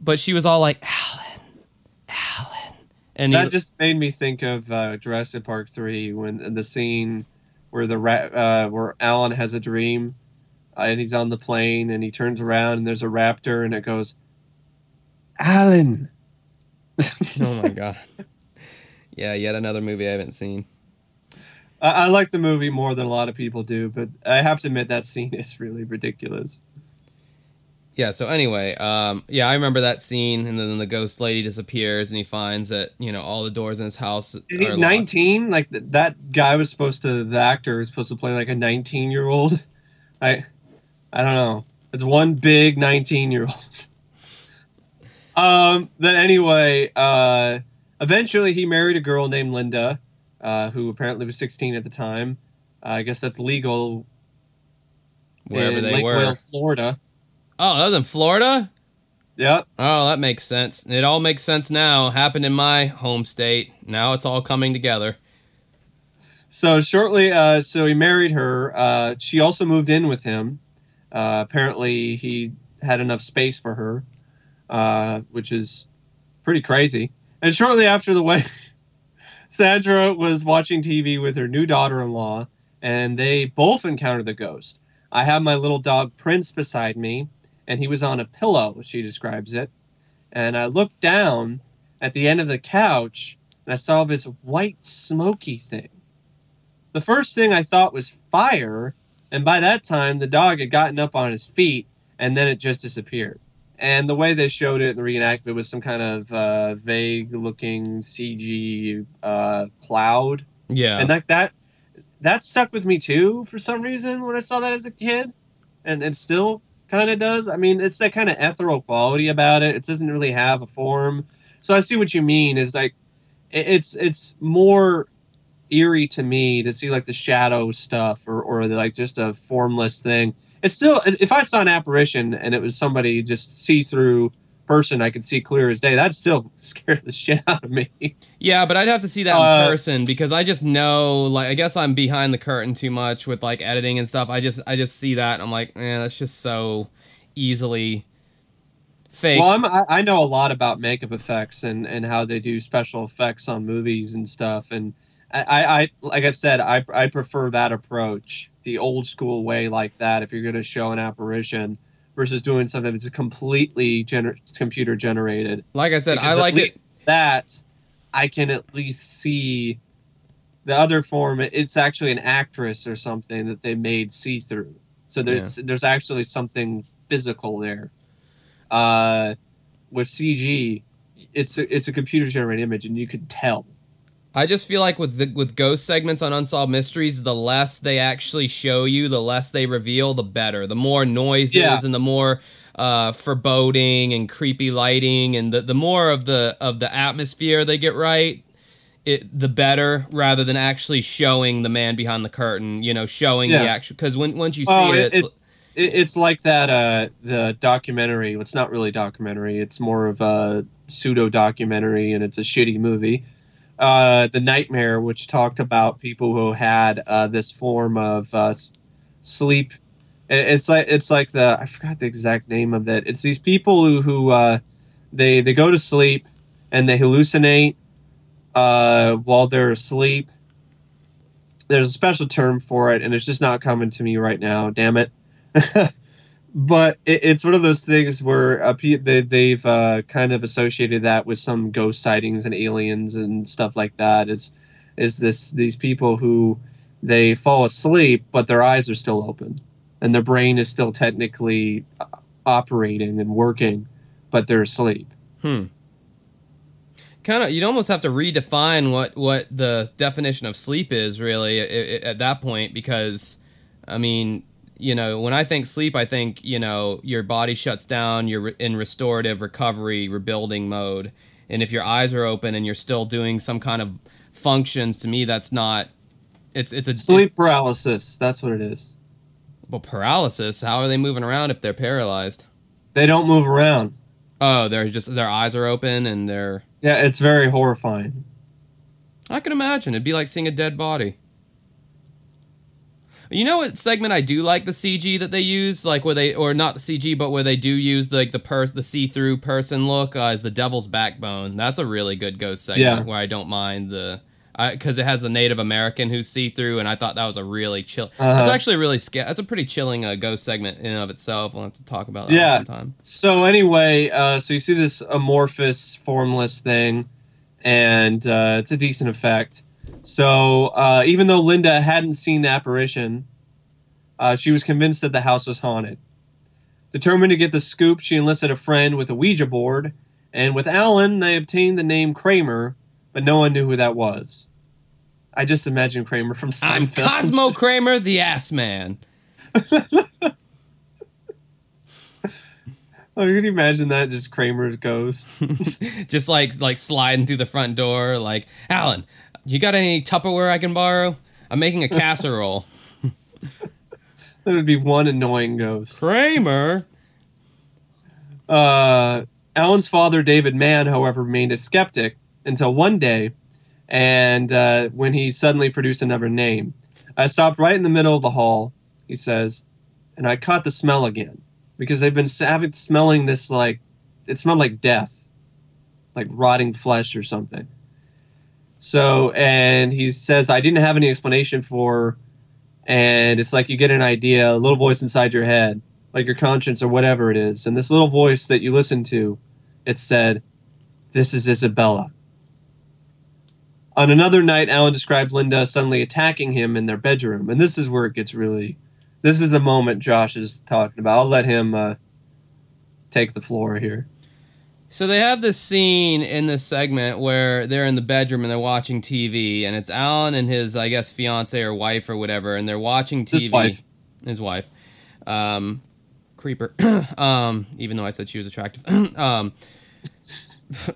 But she was all like, Alan, Alan, and that he, just made me think of uh, Jurassic Park three when the scene where the rat uh, where Alan has a dream and he's on the plane and he turns around and there's a raptor and it goes, Alan. oh my god. Yeah, yet another movie I haven't seen. I-, I like the movie more than a lot of people do, but I have to admit that scene is really ridiculous. Yeah, so anyway, um, yeah, I remember that scene, and then the ghost lady disappears, and he finds that you know all the doors in his house are locked. Nineteen, like th- that guy was supposed to, the actor was supposed to play like a nineteen-year-old. I, I don't know. It's one big nineteen-year-old. um. Then anyway, uh, eventually he married a girl named Linda, uh, who apparently was sixteen at the time. Uh, I guess that's legal wherever in they Lake were. Wales, Florida. Oh, that was in Florida. Yep. Oh, that makes sense. It all makes sense now. Happened in my home state. Now it's all coming together. So shortly, uh, so he married her. Uh, she also moved in with him. Uh, apparently, he had enough space for her, uh, which is pretty crazy. And shortly after the wedding, Sandra was watching TV with her new daughter-in-law, and they both encountered the ghost. I have my little dog Prince beside me, and he was on a pillow. She describes it, and I looked down at the end of the couch, and I saw this white smoky thing. The first thing I thought was fire, and by that time the dog had gotten up on his feet, and then it just disappeared. And the way they showed it in the reenactment was some kind of uh, vague-looking CG uh, cloud, Yeah. and like that, that stuck with me too for some reason when I saw that as a kid, and it still kind of does. I mean, it's that kind of ethereal quality about it. It doesn't really have a form, so I see what you mean. Is like, it- it's it's more eerie to me to see like the shadow stuff or or like just a formless thing. It's still if I saw an apparition and it was somebody just see through person I could see clear as day, that'd still scare the shit out of me. Yeah, but I'd have to see that in Uh, person because I just know, like, I guess I'm behind the curtain too much with like editing and stuff. I just, I just see that and I'm like, eh, that's just so easily fake. Well, I'm, I, I know a lot about makeup effects and, and how they do special effects on movies and stuff. And I, I, I like I've said, I, I prefer that approach, the old school way like that. If you're going to show an apparition versus doing something that's completely gener- computer generated. like I said, I Because like at it. that I can at least see the other form. It's actually an actress or something that they made see through. So there's there's actually something physical there. Uh, with CG, it's a, it's a computer generated image, and you could tell. I just feel like with the, with ghost segments on Unsolved Mysteries, the less they actually show you, the less they reveal, the better. The more noises Yeah. and the more uh, foreboding and creepy lighting, and the, the more of the of the atmosphere they get right, it the better. Rather than actually showing the man behind the curtain, you know, showing the actual. Because when once you see Oh, it, it, it's, it's it's like that uh the documentary. It's not really documentary. It's more of a pseudo documentary, and it's a shitty movie. Uh, the Nightmare, which talked about people who had uh, this form of uh, sleep. It's like it's like the I forgot the exact name of it. It's these people who who uh, they they go to sleep and they hallucinate uh, while they're asleep. There's a special term for it, and it's just not coming to me right now. Damn it! but it, it's one of those things where uh, they, they've uh, kind of associated that with some ghost sightings and aliens and stuff like that. Is is this these people who they fall asleep, but their eyes are still open, and their brain is still technically uh, operating and working, but they're asleep. hmm. Kind of, you'd almost have to redefine what what the definition of sleep is really at, at that point because, I mean, you know, when I think sleep, I think you know your body shuts down, you're in restorative recovery, rebuilding mode, and if your eyes are open and you're still doing some kind of functions, to me, that's not. It's it's a sleep paralysis. That's what it is. Well, paralysis. How are they moving around if they're paralyzed? They don't move around. Oh, they're just their eyes are open and they're. Yeah, it's very horrifying. I can imagine it'd be like seeing a dead body. You know what segment I do like the CG that they use, like where they or not the CG, but where they do use like the pers the see through person look uh, is the Devil's Backbone. That's a really good ghost segment Yeah. where I don't mind the because it has the Native American who's see through, and I thought that was a really chill. Uh-huh. That's actually really scary. That's a pretty chilling uh, ghost segment in and of itself. We'll have to talk about that Yeah. sometime. So anyway, uh, so you see this amorphous, formless thing, and uh, it's a decent effect. So uh, even though Linda hadn't seen the apparition, uh, she was convinced that the house was haunted. Determined to get the scoop, she enlisted a friend with a Ouija board, and with Alan, they obtained the name Kramer, but no one knew who that was. I just imagine Kramer from I'm Cosmo Kramer, the ass man. Oh, you can imagine that? Just Kramer's ghost. just like like sliding through the front door like alan you got any tupperware i can borrow i'm making a casserole That would be one annoying ghost. kramer Uh, Alan's father, David Mann, however, remained a skeptic until one day, and uh, when he suddenly produced another name. I stopped right in the middle of the hall, he says, and I caught the smell again because they've been having smelling this like it smelled like death, like rotting flesh or something. So, and he says I didn't have any explanation for, and it's like you get an idea, a little voice inside your head like your conscience or whatever it is. And this little voice that you listen to, it said, This is Isabella. On another night, Alan described Linda suddenly attacking him in their bedroom. And this is where it gets really. This is the moment Josh is talking about. I'll let him uh, take the floor here. So they have this scene in this segment where they're in the bedroom and they're watching tv and it's alan and his i guess fiance or wife or whatever and they're watching tv His wife. his wife. Um creeper. Um even though i said she was attractive. Um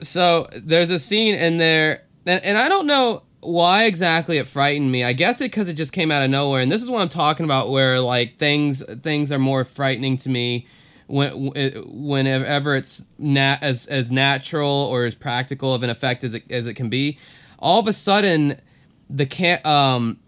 so there's a scene in there and, and i don't know why exactly it frightened me. I guess it because it just came out of nowhere and this is what i'm talking about where like things things are more frightening to me when whenever it's nat as as natural or as practical of an effect as it as it can be all of a sudden the can um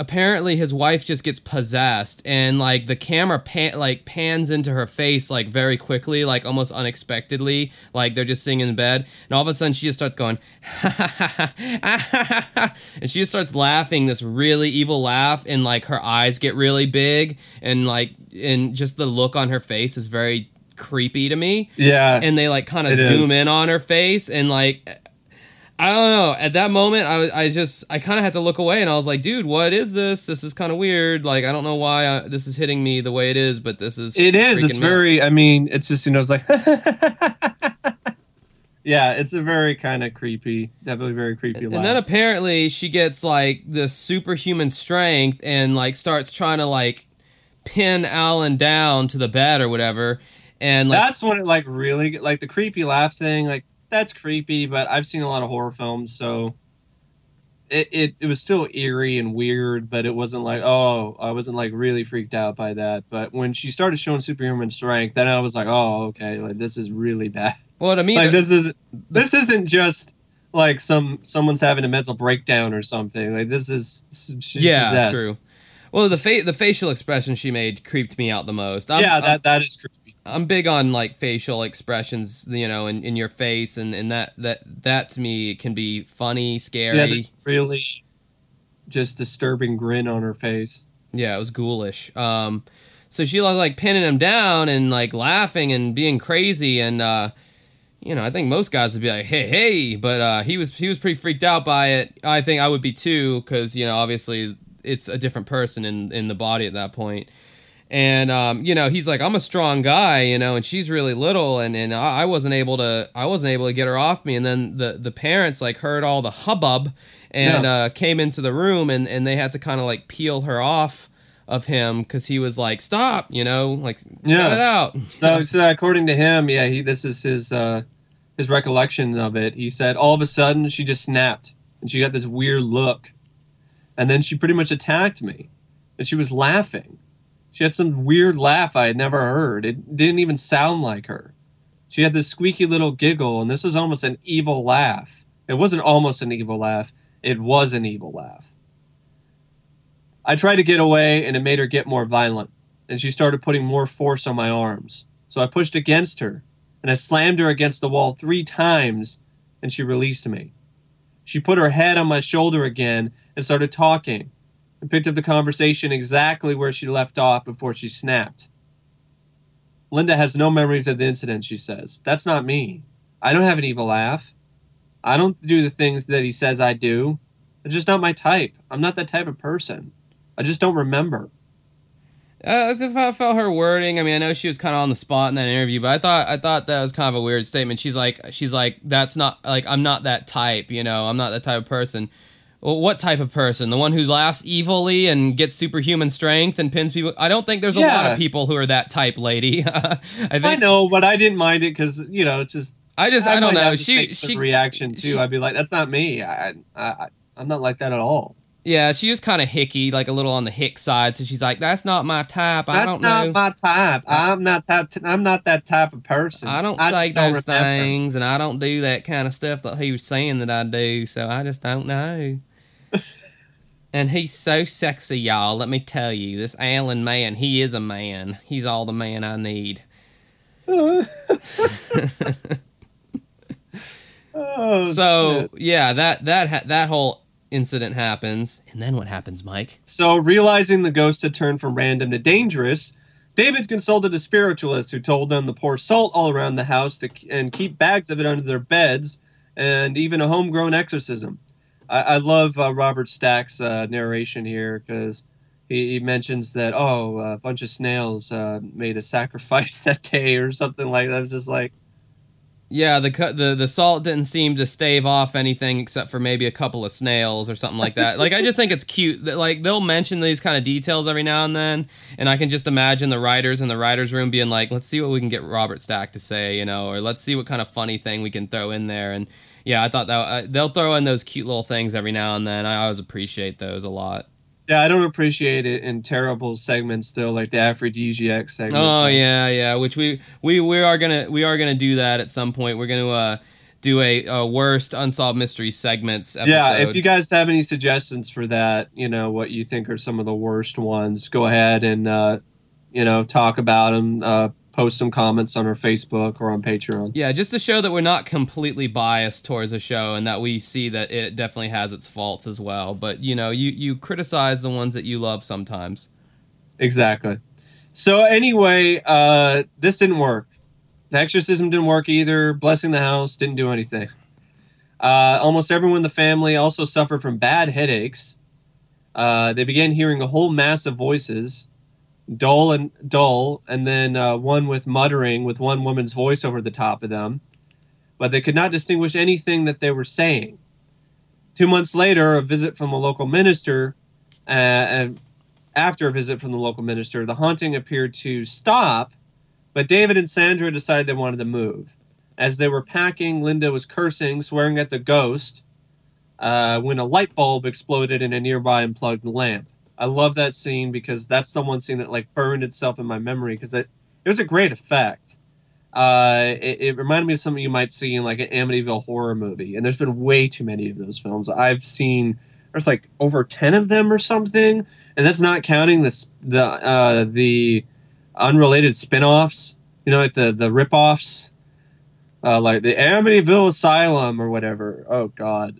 apparently his wife just gets possessed and like the camera pan like pans into her face like very quickly like almost unexpectedly like they're just sitting in bed. And all of a sudden she just starts going and she just starts laughing this really evil laugh. And like her eyes get really big. And like and just the look on her face is very creepy to me. Yeah. and they like kind of zoom is. in on her face. And like I don't know. At that moment, I, I just I kind of had to look away, and I was like, "Dude, what is this? This is kind of weird. Like, I don't know why I, this is hitting me the way it is, but this is it is. It's me out." very, I mean, it's just, you know, it's like. yeah, it's a very kind of creepy, definitely very creepy And then apparently she gets like this superhuman strength and like starts trying to like pin Alan down to the bed or whatever, and like that's when it like really like the creepy laugh thing like that's creepy but i've seen a lot of horror films so it, it, it was still eerie and weird but it wasn't like oh i wasn't like really freaked out by that but when she started showing superhuman strength then i was like oh okay like this is really bad well, I mean, like this is this isn't just like some someone's having a mental breakdown or something like this is she's yeah, possessed. true. Well, the fa- the facial expression she made creeped me out the most. I'm, yeah I'm- that that is creepy I'm big on like facial expressions, you know, in, in your face, and, and that that that to me can be funny, she scary. had this really just disturbing grin on her face Yeah, it was ghoulish. Um, so she was like pinning him down and like laughing and being crazy, and uh, you know, I think most guys would be like, "Hey, hey," but uh, he was he was pretty freaked out by it. I think I would be too, because you know, obviously it's a different person in in the body at that point. And um, you know, he's like, I'm a strong guy, you know, and she's really little, and, and I wasn't able to I wasn't able to get her off me. And then the the parents like heard all the hubbub and Yeah. uh, came into the room, and and they had to kind of like peel her off of him because he was like, "Stop!" You know, like Yeah. cut it out. So, so according to him, yeah, he this is his uh, his recollection of it. He said all of a sudden she just snapped and she got this weird look, and then she pretty much attacked me, and she was laughing. She had some weird laugh I had never heard. It didn't even sound like her. She had this squeaky little giggle, and this was almost an evil laugh. It wasn't almost an evil laugh. It was an evil laugh. I tried to get away, and it made her get more violent and she started putting more force on my arms. So I pushed against her, and I slammed her against the wall three times, and she released me. She put her head on my shoulder again and started talking, and picked up the conversation exactly where she left off before she snapped. Linda has no memories of the incident, she says. That's not me. I don't have an evil laugh. I don't do the things that he says I do. It's just not my type. I'm not that type of person. I just don't remember. Uh, I felt, her wording. I mean, I know she was kind of on the spot in that interview, but I thought I thought that was kind of a weird statement. She's like, she's like, that's not like I'm not that type. You know, I'm not that type of person. What type of person? The one who laughs evilly and gets superhuman strength and pins people. I don't think there's a lot of people who are that type, lady. I think I know, but I didn't mind it because you know it's just I just I, don't know. She she reaction too. she- I'd be like, that's not me. I, I, I I'm not like that at all. yeah, she was kind of hicky, like a little on the hick side. So she's like, that's not my type. I That's don't not know. my type. I'm not that. T- I'm not that type of person. I don't just say those remember. things, and I don't do that kind of stuff that he was saying that I do. So I just don't know. And he's so sexy, y'all. Let me tell you, this Alan man, he is a man. He's all the man I need. oh, so shit. yeah, that that ha- that whole incident happens, and then what happens, Mike? so realizing the ghost had turned from random to dangerous, David consulted a spiritualist who told them to pour salt all around the house to, and keep bags of it under their beds, and even a homegrown exorcism. I, I love uh, Robert Stack's uh, narration here because he, he mentions that oh, a bunch of snails uh, made a sacrifice that day or something like that. I was just like, Yeah, the the the salt didn't seem to stave off anything except for maybe a couple of snails or something like that. like I just think it's cute that like they'll mention these kind of details every now and then, and I can just imagine the writers in the writers' room being like, "Let's see what we can get Robert Stack to say," you know, or let's see what kind of funny thing we can throw in there. And yeah, I thought that uh, they'll throw in those cute little things every now and then. I always appreciate those a lot. yeah, I don't appreciate it in terrible segments though, like the aphrodisiac segment. Oh yeah, yeah. Which we we we are gonna we are gonna do that at some point. We're gonna uh do a, a worst unsolved mystery segments episode. Yeah, if you guys have any suggestions for that, you know what you think are some of the worst ones, go ahead and uh, you know talk about them. Uh, post some comments on our Facebook or on Patreon. Yeah, just to show that we're not completely biased towards the show and that we see that it definitely has its faults as well. But you know, you you criticize the ones that you love sometimes. Exactly. So anyway, uh, this didn't work. The exorcism didn't work either. Blessing the house didn't do anything. Uh, almost everyone in the family also suffered from bad headaches. Uh, they began hearing a whole mass of voices, dull and dull, and then uh, one with muttering with one woman's voice over the top of them. But they could not distinguish anything that they were saying. Two months later, a visit from a local minister, uh, and after a visit from the local minister, the haunting appeared to stop, but David and Sandra decided they wanted to move. As they were packing, Linda was cursing, swearing at the ghost, uh, when a light bulb exploded in a nearby unplugged lamp. I love that scene because that's the one scene that like burned itself in my memory because it, it was a great effect. Uh, it, it reminded me of something you might see in like an Amityville horror movie, and there's been way too many of those films. I've seen there's like over ten of them or something, and that's not counting the the uh, the unrelated spin-offs. You know, like the the rip-offs, uh, like the Amityville Asylum or whatever. Oh God,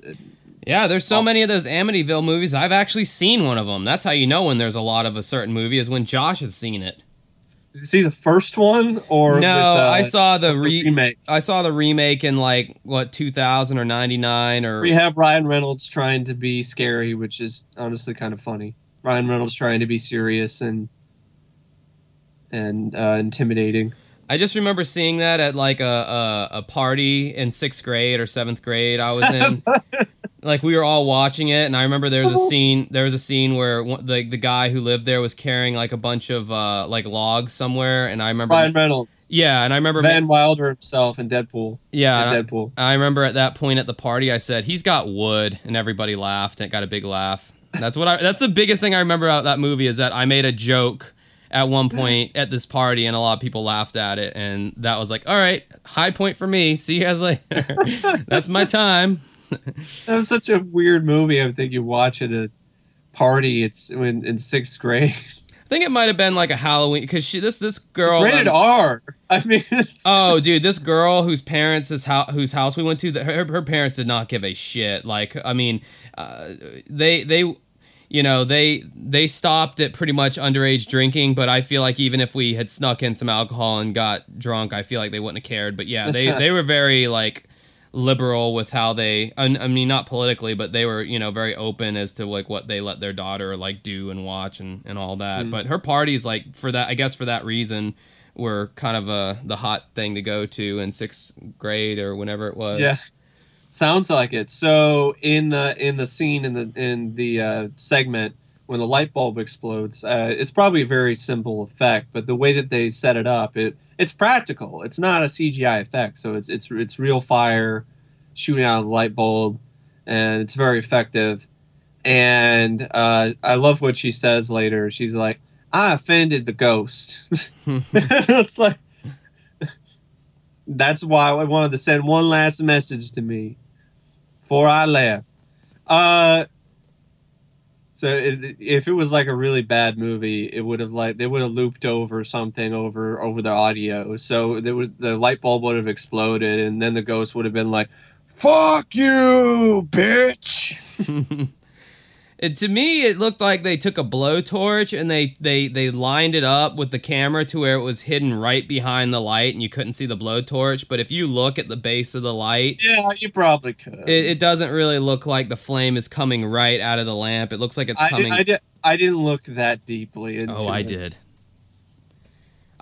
Yeah, there's so many of those Amityville movies. I've actually seen one of them. That's how you know when there's a lot of a certain movie is when Josh has seen it. did you see the first one or no, with, uh, I saw the the re- remake? I saw the remake in like what 2000 or 99 or We have Ryan Reynolds trying to be scary, which is honestly kind of funny. Ryan Reynolds trying to be serious and and uh, intimidating. I just remember seeing that at like a, a a party in sixth grade or seventh grade. I was in. like we were all watching it and i remember there was a scene there was a scene where one, the the guy who lived there was carrying like a bunch of uh like logs somewhere and i remember Ryan Reynolds, yeah and i remember Van Wilder himself, and Deadpool. yeah Deadpool. I, I remember at that point at the party i said he's got wood and everybody laughed and it got a big laugh. That's what i that's the biggest thing i remember about that movie is that i made a joke at one point at this party and a lot of people laughed at it and that was like all right high point for me. See you guys later. That's my time That was such a weird movie. I think you watch it at a party. It's when in sixth grade. I think it might have been like a Halloween because she this this girl. Rated um, R. I mean, Oh, dude, this girl whose parents this house whose house we went to, the, her her parents did not give a shit. Like, I mean, uh, they they. You know they they stopped at pretty much underage drinking, but I feel like even if we had snuck in some alcohol and got drunk, I feel like they wouldn't have cared. But yeah, they they were very like liberal with how they I mean not politically but they were you know very open as to like what they let their daughter like do and watch and, and all that but her parties like for that I guess for that reason were kind of uh the hot thing to go to in sixth grade or whenever it was yeah. Sounds like it. So in the in the scene in the in the uh, segment when the light bulb explodes, uh, it's probably a very simple effect, but the way that they set it up, it it's practical. It's not a CGI effect, so it's it's it's real fire shooting out of the light bulb, and it's very effective. And uh, I love what she says later. She's like, "I offended the ghost." it's like that's why I wanted to send one last message to me before I left. Uh, so it, if it was like a really bad movie, it would have like they would have looped over something over over the audio. So there would the light bulb would have exploded, and then the ghost would have been like, "Fuck you, bitch." It, to me, it looked like they took a blowtorch and they, they they lined it up with the camera to where it was hidden right behind the light and you couldn't see the blowtorch. But if you look at the base of the light, Yeah, you probably could. it, it doesn't really look like the flame is coming right out of the lamp. It looks like it's I, coming. did, I did. I didn't look that deeply into. oh, I it. did.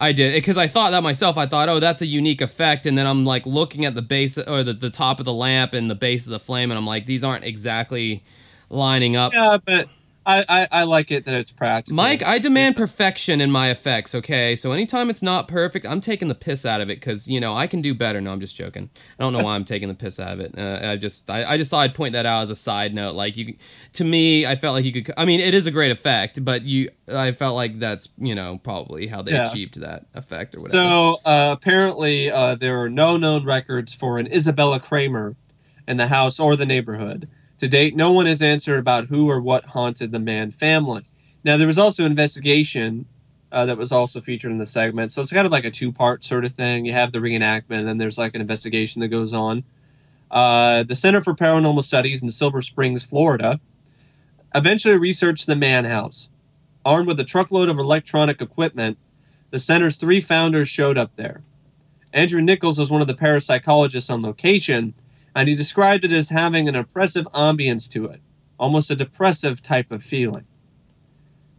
I did because I thought that myself. I thought, oh, that's a unique effect, and then I'm like looking at the base or the, the top of the lamp and the base of the flame, and I'm like, these aren't exactly lining up. Yeah, but I, I, I like it that it's practical. Mike, I demand perfection in my effects, okay? So anytime it's not perfect, I'm taking the piss out of it because, you know, I can do better. No, I'm just joking. I don't know why I'm taking the piss out of it. Uh, I just I, I just thought I'd point that out as a side note. Like, you, to me, I felt like you could, I mean, it is a great effect, but you, I felt like that's, you know, probably how they Yeah. achieved that effect or whatever. So uh, apparently, uh, there are no known records for an Isabella Kramer in the house or the neighborhood. To date, no one has answered about who or what haunted the Mann family. Now, there was also an investigation uh, that was also featured in the segment, so it's kind of like a two-part sort of thing. You have the reenactment, and then there's like an investigation that goes on. Uh, the Center for Paranormal Studies in Silver Springs, Florida, eventually researched the Mann house. Armed with a truckload of electronic equipment, the center's three founders showed up there. Andrew Nichols was one of the parapsychologists on location, and he described it as having an oppressive ambience to it, almost a depressive type of feeling.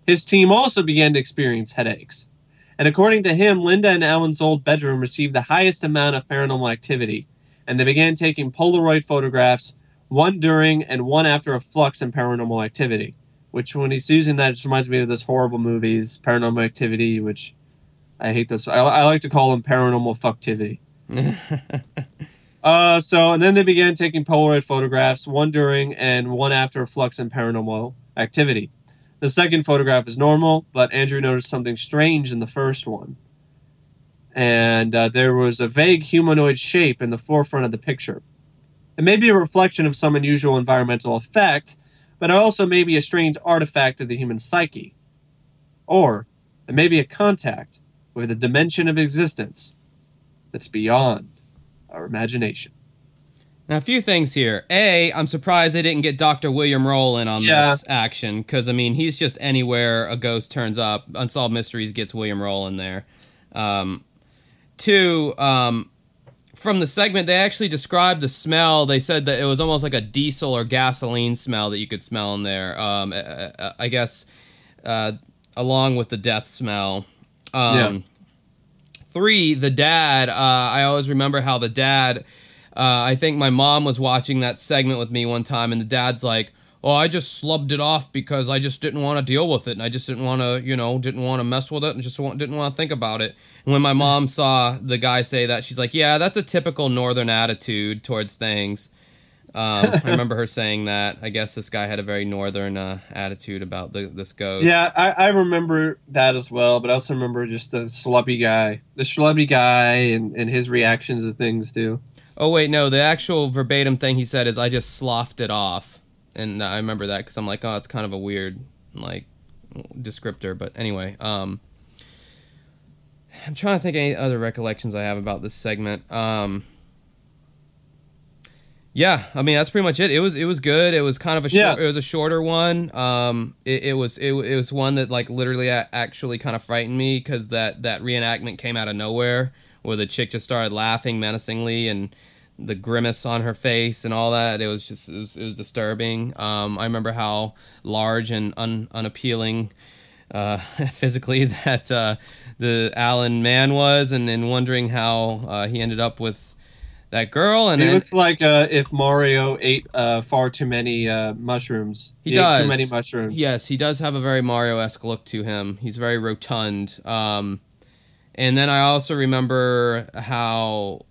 His team also began to experience headaches, and according to him, Linda and Alan's old bedroom received the highest amount of paranormal activity, and they began taking Polaroid photographs, one during and one after a flux in paranormal activity. Which, when he's using that, it just reminds me of those horrible movies, Paranormal Activity, which I hate those. I, I like to call them paranormal fucktivity. Uh, so, and then they began taking Polaroid photographs, one during and one after a flux in paranormal activity. The second photograph is normal, but Andrew noticed something strange in the first one. And uh, there was a vague humanoid shape in the forefront of the picture. It may be a reflection of some unusual environmental effect, but it also may be a strange artifact of the human psyche. Or it may be a contact with a dimension of existence that's beyond our imagination. Now, a few things here. A, I'm surprised they didn't get Dr. William Roll in on Yeah. this action because I mean he's just anywhere a ghost turns up. Unsolved Mysteries gets William Roll in there. Um, two, um, from the segment they actually described the smell. They said that it was almost like a diesel or gasoline smell that you could smell in there. Um, I, guess uh, along with the death smell. Um, Yeah. Three, the dad. Uh, I always remember how the dad uh, I think my mom was watching that segment with me one time, and the dad's like, "Oh, I just slubbed it off because I just didn't want to deal with it, and I just didn't want to, you know, didn't want to mess with it, and just didn't want to think about it." And when my mom saw the guy say that, she's like, "Yeah, that's a typical Northern attitude towards things." Um, I remember her saying that. I guess this guy had a very northern uh, attitude about the, this ghost. Yeah, I, I remember that as well, but I also remember just the schlubby guy, the schlubby guy, and, and his reactions to things too. Oh wait, no, the actual verbatim thing he said is, "I just sloughed it off," and I remember that because I'm like, oh, it's kind of a weird like descriptor. But anyway, um, I'm trying to think any other recollections I have about this segment. Um, yeah, I mean that's pretty much it. It was it was good. It was kind of a short, Yeah. it was a shorter one. Um, it, it was it, it was one that like literally actually kind of frightened me because that that reenactment came out of nowhere where the chick just started laughing menacingly and the grimace on her face and all that. It was just it was, it was disturbing. Um, I remember how large and un, unappealing uh, physically that uh, the Alan man was, and, then wondering how uh, he ended up with that girl. And He then, looks like uh, if Mario ate uh, far too many uh, mushrooms. He ate does. too many mushrooms. Yes, he does have a very Mario esque look to him. He's very rotund. Um, and then I also remember how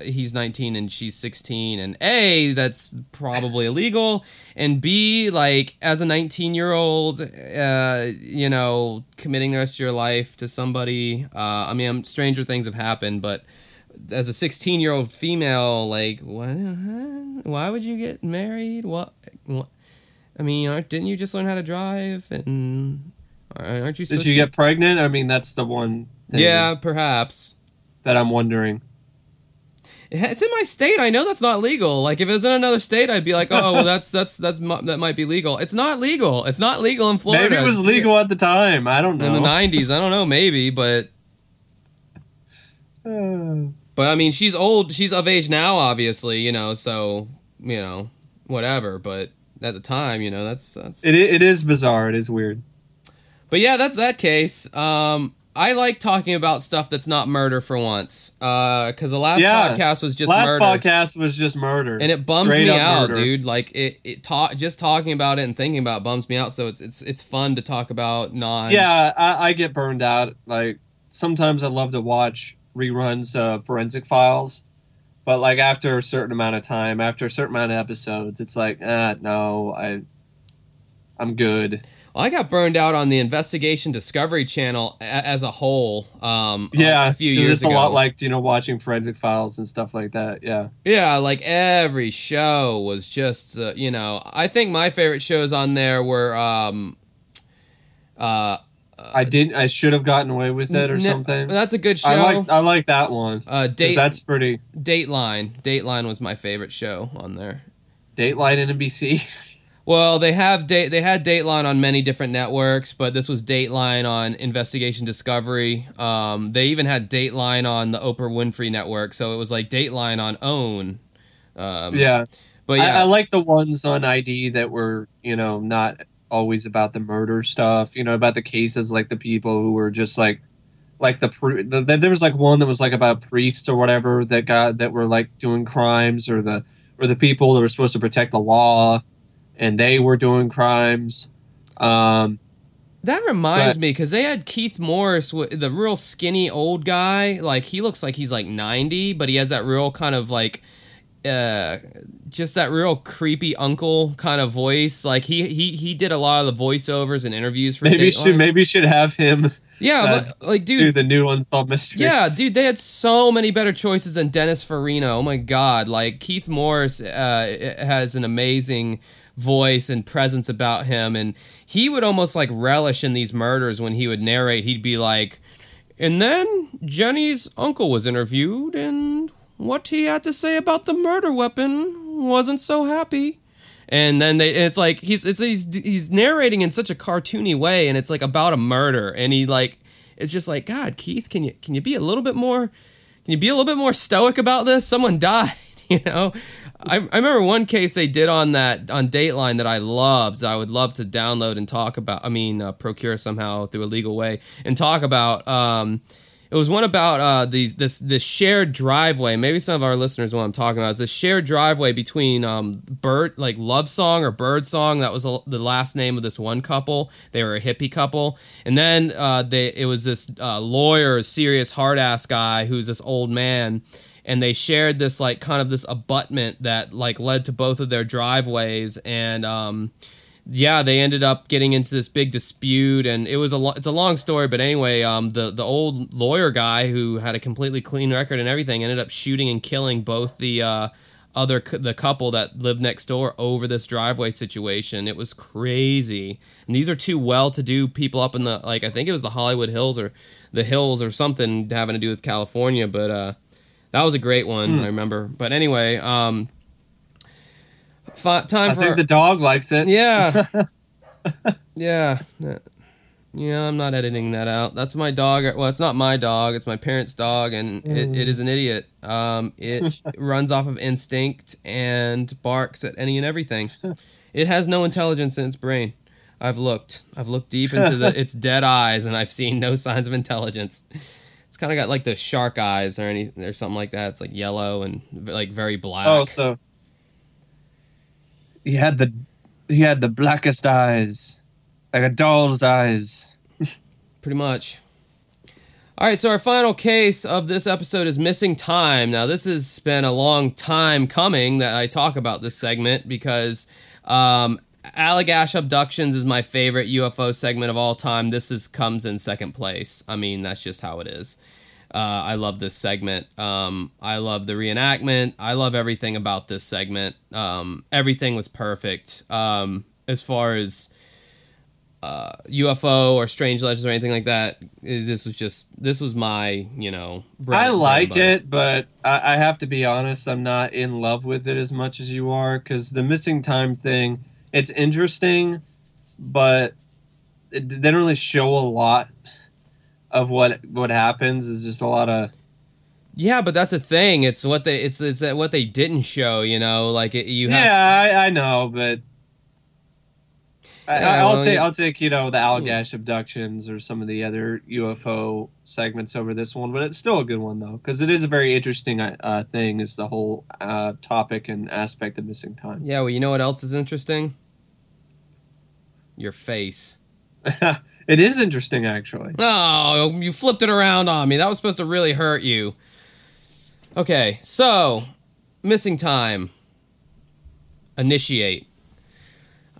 he's 19 and she's 16 and a that's probably illegal and b like as a 19 year old uh you know committing the rest of your life to somebody uh i mean um, stranger things have happened but as a 16 year old female like what why would you get married what, what i mean aren't, didn't you just learn how to drive and aren't you Did you get pregnant? I mean, that's the one thing yeah perhaps that I'm wondering. It's in my state. I know that's not legal. Like if it was in another state, I'd be like, oh, well, that's that's that's that might be legal. It's not legal. It's not legal in Florida. Maybe it was legal at the time. I don't know. in the '90s. I don't know. Maybe, but Uh, but I mean, she's old. She's of age now, obviously. You know, so you know, whatever. But at the time, you know, that's that's. it, it is bizarre. It is weird. But yeah, that's that case. Um, I like talking about stuff that's not murder for once. Uh, because the last Yeah. podcast was just Last murder. podcast was just murder, and it bums Straight me out, murder. dude. Like it, it ta- just talking about it and thinking about it bums me out. So it's it's it's fun to talk about non. Yeah, I, I get burned out. Like sometimes I love to watch reruns of Forensic Files, but like after a certain amount of time, after a certain amount of episodes, it's like, ah, no, I, I'm good. Well, I got burned out on the Investigation Discovery Channel a- as a whole. Um, Yeah, a few years it's ago. a lot like you know watching Forensic Files and stuff like that. Yeah, Yeah, like every show was just, uh, you know, I think my favorite shows on there were, um, uh, I didn't. I should have gotten away with it or n- something. That's a good show. I like I like that one. uh, Date that's pretty. Dateline. Dateline was my favorite show on there. Dateline and NBC. Well, they have date. They had Dateline on many different networks, but this was Dateline on Investigation Discovery. Um, they even had Dateline on the Oprah Winfrey Network, so it was like Dateline on OWN. Um, yeah, but yeah, I, I like the ones on ID that were you know not always about the murder stuff. You know about the cases like the people who were just like like the, pri- the, the there was like one that was like about priests or whatever that got that were like doing crimes or the or the people that were supposed to protect the law and they were doing crimes. Um, that reminds but- me because they had Keith Morrison, the real skinny old guy. Like he looks like he's like ninety, but he has that real kind of like. Uh, just that real creepy uncle kind of voice. Like he he he did a lot of the voiceovers and interviews for. maybe Dateline. should maybe should have him Yeah, uh, but, like dude, do the new unsolved mysteries. Yeah, dude, they had so many better choices than Dennis Farina. Oh my god, like Keith Morrison uh, has an amazing voice and presence about him, and he would almost like relish in these murders when he would narrate. He'd be like, "And then Jenny's uncle was interviewed, and what he had to say about the murder weapon wasn't so happy." and then they it's like he's it's he's he's narrating in such a cartoony way and it's like about a murder. And he like it's just like god keith can you can you be a little bit more can you be a little bit more stoic about this? Someone died you know? I, I remember one case they did on that on dateline that i loved that i would love to download and talk about i mean uh, procure somehow through a legal way and talk about um It was one about uh, these this this shared driveway. Maybe some of our listeners know what I'm talking about. It's a shared driveway between um, Bird like Love Song or Bird Song. That was the last name of this one couple. They were a hippie couple, and then uh, they it was this uh, lawyer, serious hard ass guy who's this old man, and they shared this like kind of this abutment that like led to both of their driveways, and um, yeah, they ended up getting into this big dispute, and it was a lo- it's a long story, but anyway, um, the the old lawyer guy who had a completely clean record and everything ended up shooting and killing both the uh, other cu- the couple that lived next door over this driveway situation. It was crazy, and these are two well-to-do people up in the like I think it was the Hollywood Hills or the hills or something having to do with California, but uh, that was a great one I remember. But anyway, um. Fi- time I for think the dog likes it. yeah. yeah. Yeah, I'm not editing that out. That's my dog. Well, it's not my dog. It's my parents' dog, and it, it is an idiot. Um, it runs off of instinct and barks at any and everything. It has no intelligence in its brain. I've looked. I've looked deep into the its dead eyes, and I've seen no signs of intelligence. It's kind of got like the shark eyes or any or something like that. It's like yellow and like very black. Oh, so he had the he had the blackest eyes, like a doll's eyes. Pretty much. All right, so our final case of this episode is missing time. Now, this has been a long time coming that I talk about this segment because um, Allagash abductions is my favorite UFO segment of all time. This is comes in second place. I mean, that's just how it is. Uh, I love this segment. Um, I love the reenactment. I love everything about this segment. Um, everything was perfect. Um, as far as uh, UFO or strange legends or anything like that. this was just this was my you know. I like it, but I, I have to be honest. I'm not in love with it as much as you are because the missing time thing. It's interesting, but it, they don't really show a lot of what what happens. is just a lot of Yeah, but that's a thing. It's what they it's it's what they didn't show. You know, like it, you have. yeah. I, I know, but I, Yeah, I'll well, take I'll take you know the Allagash abductions or some of the other UFO segments over this one, but it's still a good one though because it is a very interesting uh, thing. Is the whole uh, topic and aspect of missing time. Yeah, well, you know what else is interesting? Your face. it is interesting actually. Oh, you flipped it around on me. That was supposed to really hurt you. Okay, so missing time. Initiate.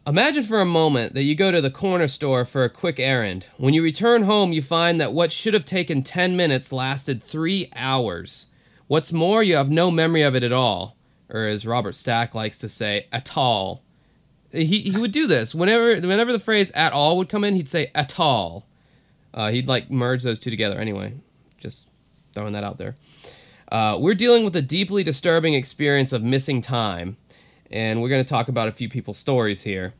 Imagine for a moment that you go to the corner store for a quick errand. When you return home, you find that what should have taken 10 minutes lasted 3 hours. What's more, you have no memory of it at all. Or as Robert Stack likes to say, at all. He, he would do this. Whenever whenever the phrase at all would come in, he'd say at all. Uh, he'd like merge those two together. Anyway, just throwing that out there. Uh, we're dealing with a deeply disturbing experience of missing time, and we're going to talk about a few people's stories here.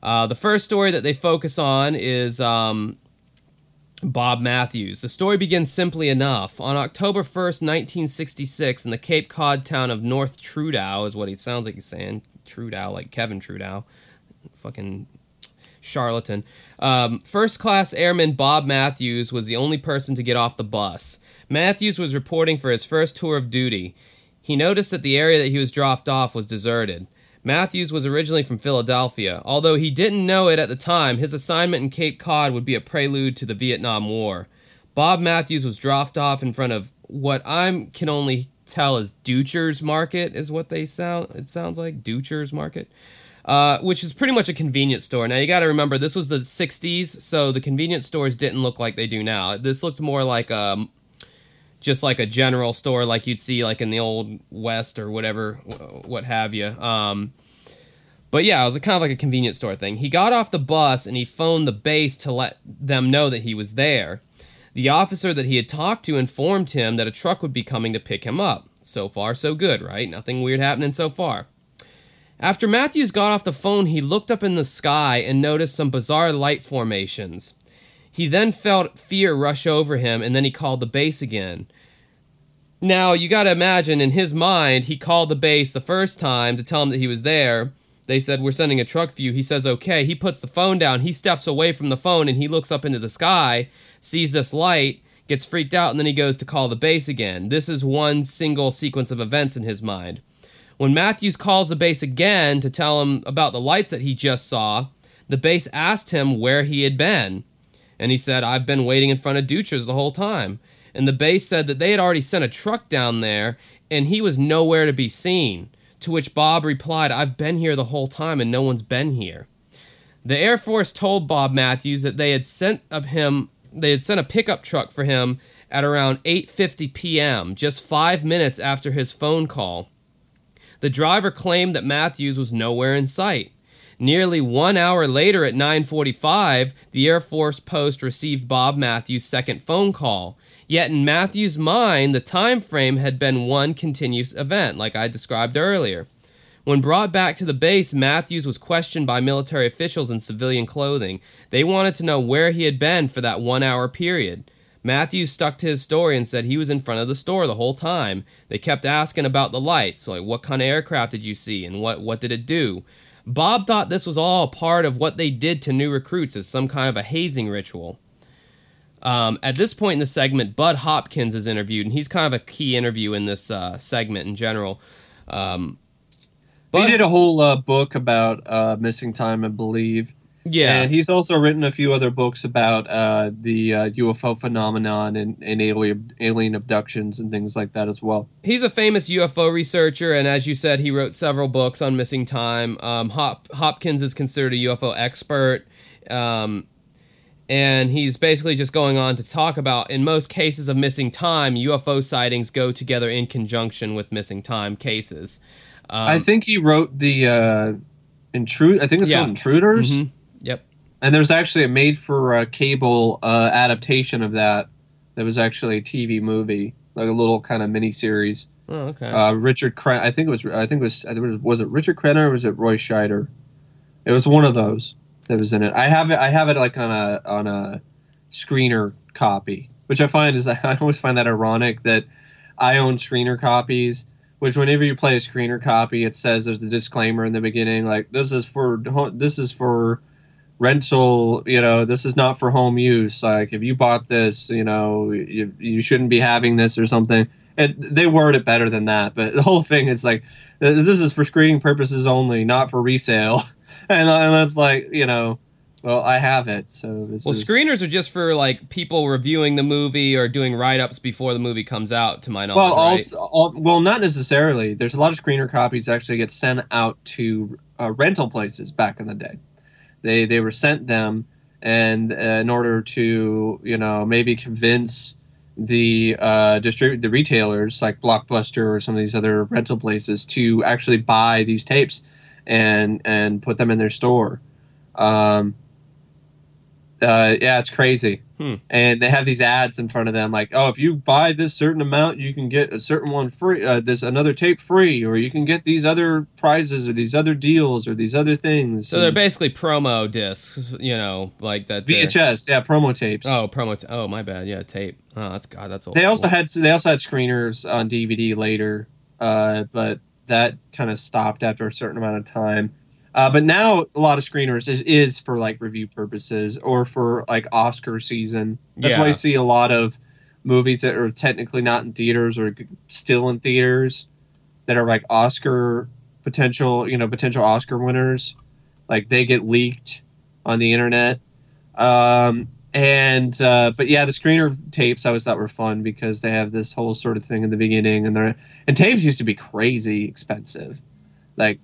Uh, the first story that they focus on is um, Bob Matthews. The story begins simply enough. On October 1st, 1966, in the Cape Cod town of North Trudeau, is what he sounds like he's saying. Trudeau, like Kevin Trudeau. Fucking charlatan. Um, First class airman Bob Matthews was the only person to get off the bus. Matthews was reporting for his first tour of duty. He noticed that the area that he was dropped off was deserted. Matthews was originally from Philadelphia. Although he didn't know it at the time, his assignment in Cape Cod would be a prelude to the Vietnam War. Bob Matthews was dropped off in front of what I can only tell as Ducher's Market, is what they sound. It sounds like Ducher's Market uh, which is pretty much a convenience store. Now you got to remember this was the '60s, so the convenience stores didn't look like they do now. This looked more like um, just like a general store, like you'd see like in the old West or whatever, what have you. Um, but yeah, it was a kind of like a convenience store thing. He got off the bus and he phoned the base to let them know that he was there. The officer that he had talked to informed him that a truck would be coming to pick him up. So far, so good, right? Nothing weird happening so far. After Matthews got off the phone, he looked up in the sky and noticed some bizarre light formations. He then felt fear rush over him and then he called the base again. Now, you gotta imagine, in his mind, he called the base the first time to tell him that he was there. They said, We're sending a truck for you. He says, Okay. He puts the phone down. He steps away from the phone and he looks up into the sky, sees this light, gets freaked out, and then he goes to call the base again. This is one single sequence of events in his mind. When Matthews calls the base again to tell him about the lights that he just saw, the base asked him where he had been. And he said, I've been waiting in front of Dutra's the whole time. And the base said that they had already sent a truck down there and he was nowhere to be seen. To which Bob replied, I've been here the whole time and no one's been here. The Air Force told Bob Matthews that they had sent up him they had sent a pickup truck for him at around 8:50 p.m., just 5 minutes after his phone call. The driver claimed that Matthews was nowhere in sight. Nearly 1 hour later at 9:45, the Air Force Post received Bob Matthews' second phone call. Yet in Matthews' mind, the time frame had been one continuous event, like I described earlier. When brought back to the base, Matthews was questioned by military officials in civilian clothing. They wanted to know where he had been for that one hour period. Matthews stuck to his story and said he was in front of the store the whole time. They kept asking about the lights, like what kind of aircraft did you see and what, what did it do? Bob thought this was all part of what they did to new recruits as some kind of a hazing ritual. Um, at this point in the segment, Bud Hopkins is interviewed, and he's kind of a key interview in this uh, segment in general. Um, he did a whole uh, book about uh, missing time, I believe. Yeah, and he's also written a few other books about uh, the UFO uh, phenomenon and, and alien alien abductions and things like that as well. He's a famous UFO researcher, and as you said, he wrote several books on missing time. Um, Hop- Hopkins is considered a UFO expert. Um, and he's basically just going on to talk about in most cases of missing time, UFO sightings go together in conjunction with missing time cases. Um, I think he wrote the uh, intrude. I think it's yeah. called Intruders. Mm-hmm. Yep. And there's actually a made for uh, cable uh, adaptation of that. That was actually a TV movie, like a little kind of mini series. Oh, okay. Uh, Richard, Kren- I think it was. I think it was. Was it Richard Crenna or was it Roy Scheider? It was one of those that was in it. I have it. I have it like on a on a screener copy, which I find is I always find that ironic that I own screener copies. Which whenever you play a screener copy, it says there's a disclaimer in the beginning, like this is for this is for rental. You know, this is not for home use. Like if you bought this, you know, you, you shouldn't be having this or something. And they word it better than that, but the whole thing is like this is for screening purposes only, not for resale. and, and it's like you know well i have it so well is... screeners are just for like people reviewing the movie or doing write-ups before the movie comes out to my knowledge well right? also all, well not necessarily there's a lot of screener copies actually get sent out to uh, rental places back in the day they they were sent them and uh, in order to you know maybe convince the uh, distribute the retailers like Blockbuster or some of these other rental places to actually buy these tapes and and put them in their store. Um, uh, yeah, it's crazy. Hmm. And they have these ads in front of them, like, "Oh, if you buy this certain amount, you can get a certain one free. Uh, this another tape free, or you can get these other prizes, or these other deals, or these other things." So and they're basically promo discs, you know, like that. VHS, yeah, promo tapes. Oh, promo. T- oh, my bad. Yeah, tape. Oh, that's God. That's old. They also had they also had screeners on DVD later, uh, but that kind of stopped after a certain amount of time. Uh, but now a lot of screeners is, is for like review purposes or for like Oscar season. That's yeah. why I see a lot of movies that are technically not in theaters or still in theaters that are like Oscar potential, you know, potential Oscar winners. Like they get leaked on the internet. Um, and uh, but yeah, the screener tapes I always thought were fun because they have this whole sort of thing in the beginning, and they're and tapes used to be crazy expensive, like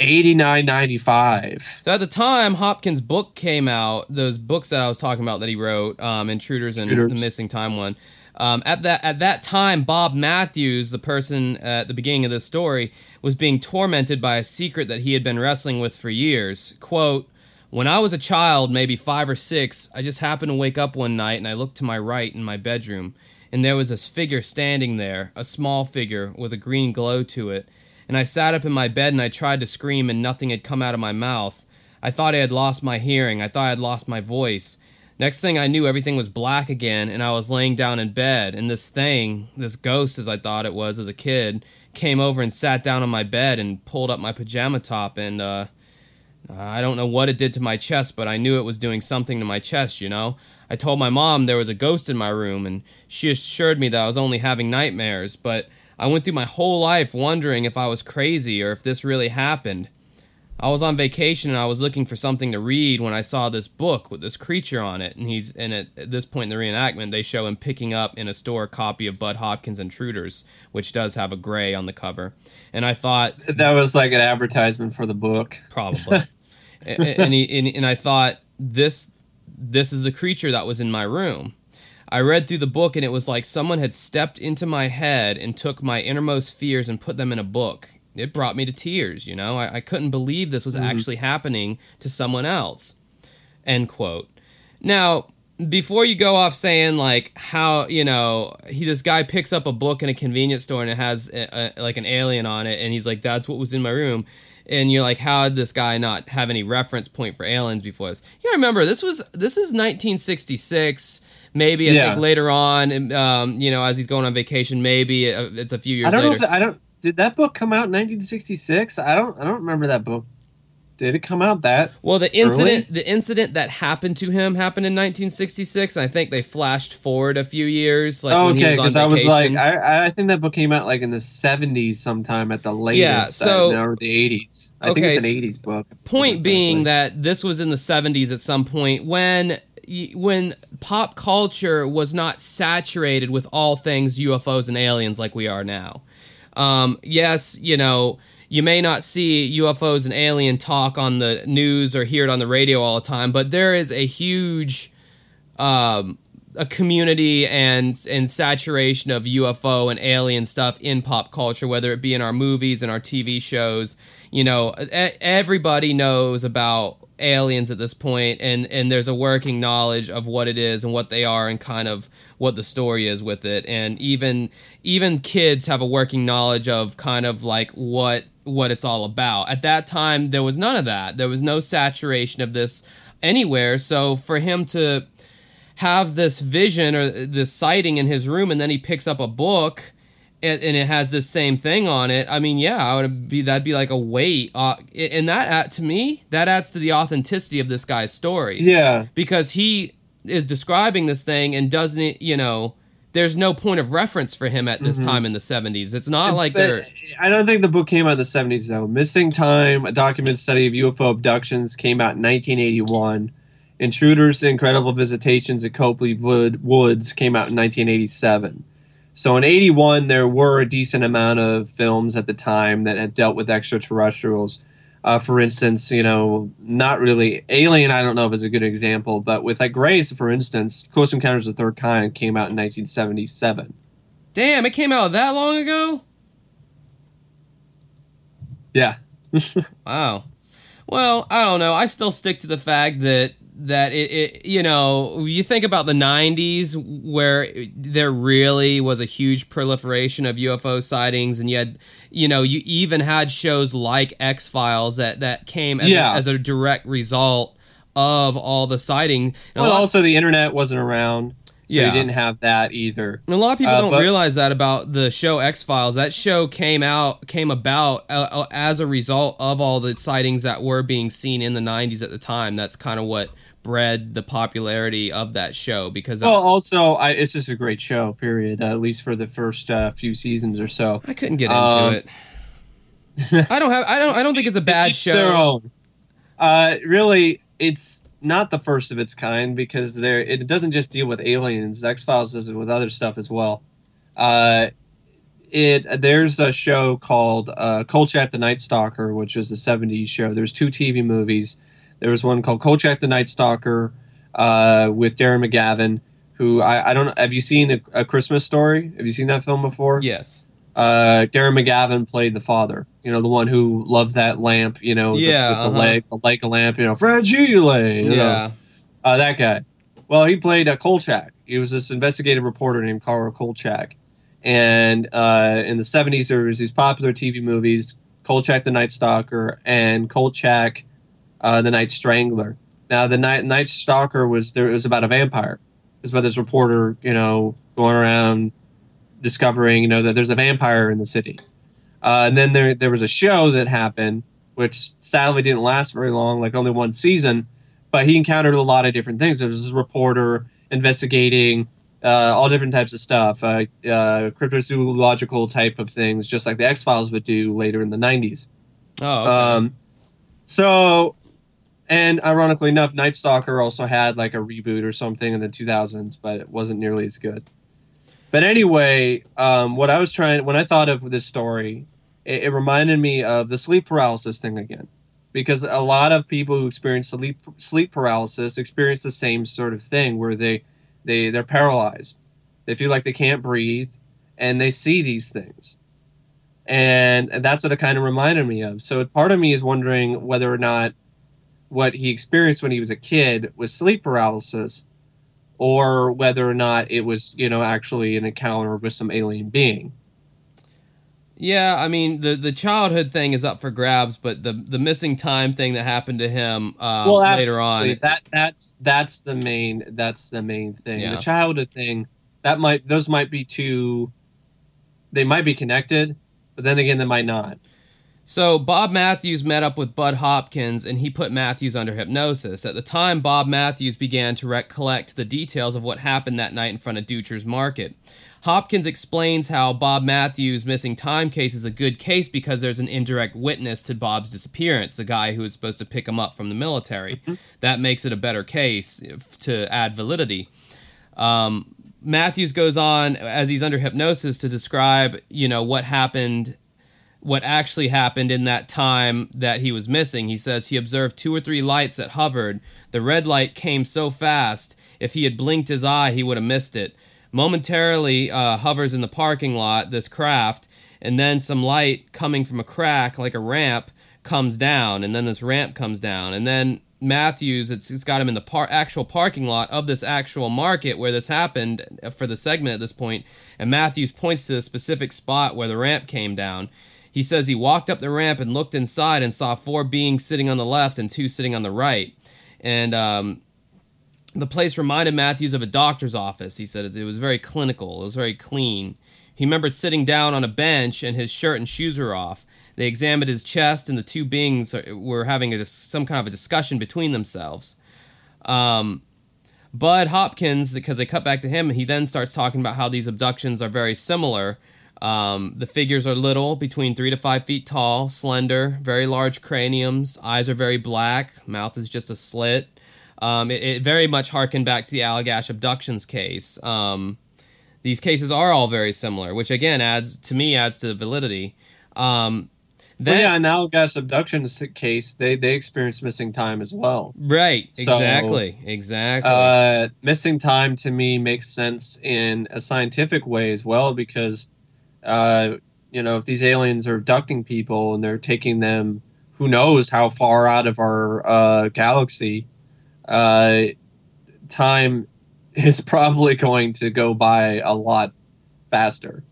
eighty nine ninety five. So at the time Hopkins' book came out, those books that I was talking about that he wrote, um, Intruders and Intruders. the Missing Time one. Um, at that at that time, Bob Matthews, the person at the beginning of this story, was being tormented by a secret that he had been wrestling with for years. "Quote: when I was a child, maybe five or six, I just happened to wake up one night and I looked to my right in my bedroom, and there was this figure standing there, a small figure with a green glow to it. And I sat up in my bed and I tried to scream, and nothing had come out of my mouth. I thought I had lost my hearing, I thought I had lost my voice. Next thing I knew, everything was black again, and I was laying down in bed, and this thing, this ghost as I thought it was as a kid, came over and sat down on my bed and pulled up my pajama top and, uh, Uh, I don't know what it did to my chest, but I knew it was doing something to my chest, you know? I told my mom there was a ghost in my room, and she assured me that I was only having nightmares. But I went through my whole life wondering if I was crazy or if this really happened. I was on vacation and I was looking for something to read when I saw this book with this creature on it. And he's and at, at this point in the reenactment, they show him picking up in a store a copy of Bud Hopkins Intruders, which does have a gray on the cover. And I thought That was like an advertisement for the book. probably, and, and, he, and and I thought this this is a creature that was in my room. I read through the book and it was like someone had stepped into my head and took my innermost fears and put them in a book it brought me to tears. You know, I, I couldn't believe this was mm-hmm. actually happening to someone else. End quote. Now, before you go off saying like how you know he this guy picks up a book in a convenience store and it has a, a, like an alien on it and he's like that's what was in my room and you're like how did this guy not have any reference point for aliens before this yeah remember this was this is 1966 maybe I yeah. think later on um, you know as he's going on vacation maybe uh, it's a few years I don't later know if, I don't did that book come out in 1966? I don't I don't remember that book. Did it come out that? Well, the incident early? the incident that happened to him happened in 1966. and I think they flashed forward a few years. Like oh, okay, because I was like, I I think that book came out like in the 70s sometime at the latest. Yeah, so or the 80s. I okay, think it's an 80s book. Point being that this was in the 70s at some point when when pop culture was not saturated with all things UFOs and aliens like we are now. Um, yes, you know, you may not see UFOs and alien talk on the news or hear it on the radio all the time, but there is a huge um, a community and and saturation of UFO and alien stuff in pop culture, whether it be in our movies and our TV shows. You know, everybody knows about aliens at this point and and there's a working knowledge of what it is and what they are and kind of what the story is with it. And even even kids have a working knowledge of kind of like what what it's all about. At that time there was none of that. There was no saturation of this anywhere. So for him to have this vision or this sighting in his room and then he picks up a book and, and, it has this same thing on it. I mean, yeah, I would be that'd be like a weight, uh, and that uh, to me that adds to the authenticity of this guy's story. Yeah, because he is describing this thing and doesn't, you know, there's no point of reference for him at this mm-hmm. time in the 70s. It's not like they're. I don't think the book came out in the 70s though. Missing Time: A Documented Study of UFO Abductions came out in 1981. Intruders: Incredible Visitations at Copley Wood, Woods came out in 1987. So in 81, there were a decent amount of films at the time that had dealt with extraterrestrials. Uh, for instance, you know, not really Alien. I don't know if it's a good example, but with like Grace, for instance, Close Encounters of the Third Kind came out in 1977. Damn, it came out that long ago. Yeah. wow. Well, I don't know. I still stick to the fact that that it, it, you know you think about the 90s where there really was a huge proliferation of UFO sightings and yet you know you even had shows like X-Files that that came as, yeah. a, as a direct result of all the sighting well also the internet wasn't around so yeah. you didn't have that either. And a lot of people uh, don't but, realize that about the show X Files. That show came out, came about uh, uh, as a result of all the sightings that were being seen in the '90s at the time. That's kind of what bred the popularity of that show because well, also I, it's just a great show. Period. Uh, at least for the first uh, few seasons or so. I couldn't get into um, it. I don't have. I don't. I don't think it's a bad show. Their own. Uh, really, it's not the first of its kind because there it doesn't just deal with aliens. X Files does it with other stuff as well. Uh, it there's a show called uh, Kolchak the Night Stalker, which was a '70s show. There's two TV movies. There was one called Kolchak the Night Stalker uh, with Darren McGavin, who I, I don't Have you seen a, a, Christmas Story? Have you seen that film before? Yes. Uh, Darren McGavin played the father. You know, the one who loved that lamp. You know, yeah, the, uh-huh. the leg, the like a lamp. You know, fragile. You yeah. Know, uh, that guy. Well, he played a Kolchak. He was this investigative reporter named Carl Kolchak. And uh, in the 70s, there was these popular TV movies, Kolchak the Night Stalker and Kolchak uh, the Night Strangler. Now, the Night Night Stalker was there. It was about a vampire. It was about this reporter, you know, going around discovering, you know, that there's a vampire in the city. Uh, and then there there was a show that happened, which sadly didn't last very long, like only one season. But he encountered a lot of different things. There was this reporter investigating uh, all different types of stuff, uh, uh, cryptozoological type of things, just like the X Files would do later in the '90s. Oh, okay. Um, so, and ironically enough, Night Stalker also had like a reboot or something in the 2000s, but it wasn't nearly as good. But anyway, um, what I was trying when I thought of this story, it, it reminded me of the sleep paralysis thing again, because a lot of people who experience sleep sleep paralysis experience the same sort of thing where they they they're paralyzed, they feel like they can't breathe, and they see these things and that's what it kind of reminded me of. So part of me is wondering whether or not what he experienced when he was a kid was sleep paralysis, or whether or not it was you know actually an encounter with some alien being. Yeah, I mean the the childhood thing is up for grabs, but the the missing time thing that happened to him um, well, later on. that that's that's the main that's the main thing. Yeah. The childhood thing that might those might be two. They might be connected, but then again, they might not. So Bob Matthews met up with Bud Hopkins and he put Matthews under hypnosis. At the time, Bob Matthews began to recollect the details of what happened that night in front of Ducher's Market. Hopkins explains how Bob Matthews' missing time case is a good case because there's an indirect witness to Bob's disappearance, the guy who was supposed to pick him up from the military. That makes it a better case if- to add validity. Um, Matthews goes on as he's under hypnosis to describe, you know, what happened, what actually happened in that time that he was missing. He says he observed two or three lights that hovered. The red light came so fast, if he had blinked his eye, he would have missed it. Momentarily uh, hovers in the parking lot, this craft, and then some light coming from a crack like a ramp comes down, and then this ramp comes down, and then Matthews, it's, it's got him in the par- actual parking lot of this actual market where this happened for the segment at this point, and Matthews points to the specific spot where the ramp came down. He says he walked up the ramp and looked inside and saw four beings sitting on the left and two sitting on the right, and um, the place reminded Matthews of a doctor's office. He said it was very clinical, it was very clean. He remembered sitting down on a bench and his shirt and shoes were off. They examined his chest, and the two beings were having a, some kind of a discussion between themselves. Um, Bud Hopkins, because they cut back to him, he then starts talking about how these abductions are very similar. Um, the figures are little, between three to five feet tall, slender, very large craniums, eyes are very black, mouth is just a slit. Um, it, it very much harkened back to the Allagash abductions case. Um, these cases are all very similar, which again adds to me adds to the validity. Um, then, yeah, in the Allagash abduction case, they they experienced missing time as well. right, So, exactly, exactly. Uh, missing time to me makes sense in a scientific way as well because, uh, you know, if these aliens are abducting people and they're taking them, who knows how far out of our uh, galaxy, uh, time is probably going to go by a lot faster.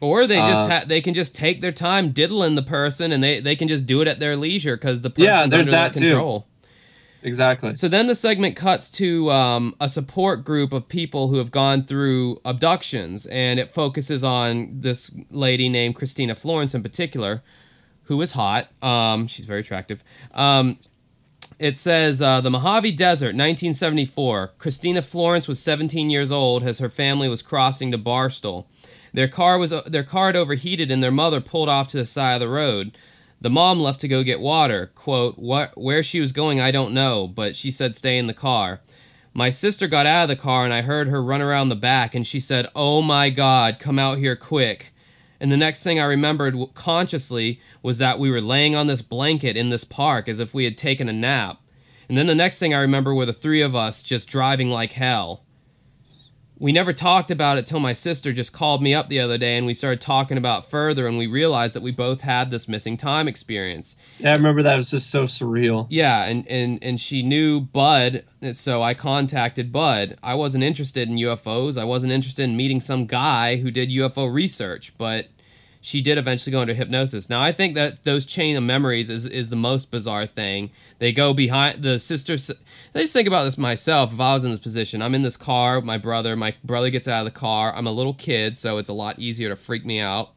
Or they just Uh, ha- they can just take their time diddling the person, and they, they can just do it at their leisure because the person's Yeah, there's under that their too. Exactly. So then the segment cuts to um, a support group of people who have gone through abductions, and it focuses on this lady named Christina Florence in particular, who is hot. Um, she's very attractive. Um, it says uh, the Mojave Desert, 1974. Christina Florence was 17 years old as her family was crossing to Barstow. Their car was their car had overheated, and their mother pulled off to the side of the road. The mom left to go get water. Quote, what, where she was going, I don't know, but she said stay in the car. My sister got out of the car and I heard her run around the back and she said, Oh my God, come out here quick. And the next thing I remembered consciously was that we were laying on this blanket in this park as if we had taken a nap. And then the next thing I remember were the three of us just driving like hell. We never talked about it till my sister just called me up the other day and we started talking about further and we realized that we both had this missing time experience. Yeah, I remember that was just so surreal. Yeah, and, and, and she knew Bud, so I contacted Bud. I wasn't interested in UFOs. I wasn't interested in meeting some guy who did UFO research, but she did eventually go into hypnosis. Now, I think that those chain of memories is, is the most bizarre thing. They go behind the sisters. I just think about this myself. If I was in this position, I'm in this car my brother. My brother gets out of the car. I'm a little kid, so it's a lot easier to freak me out.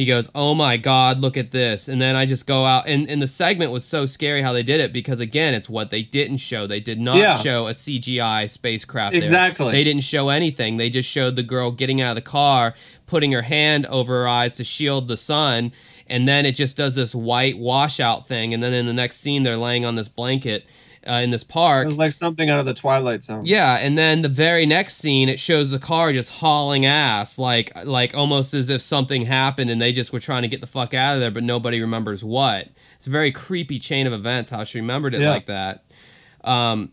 He goes, "Oh my God, look at this!" And then I just go out, and and the segment was so scary how they did it because again, it's what they didn't show. They did not Yeah. show a CGI spacecraft. there. Exactly. They didn't show anything. They just showed the girl getting out of the car, putting her hand over her eyes to shield the sun, and then it just does this white washout thing. And then in the next scene, they're laying on this blanket uh, in this park. It was like something out of the Twilight Zone. Yeah, and then the very next scene, it shows the car just hauling ass, like like almost as if something happened and they just were trying to get the fuck out of there, but nobody remembers what. It's a very creepy chain of events how she remembered it Yeah. like that. Um,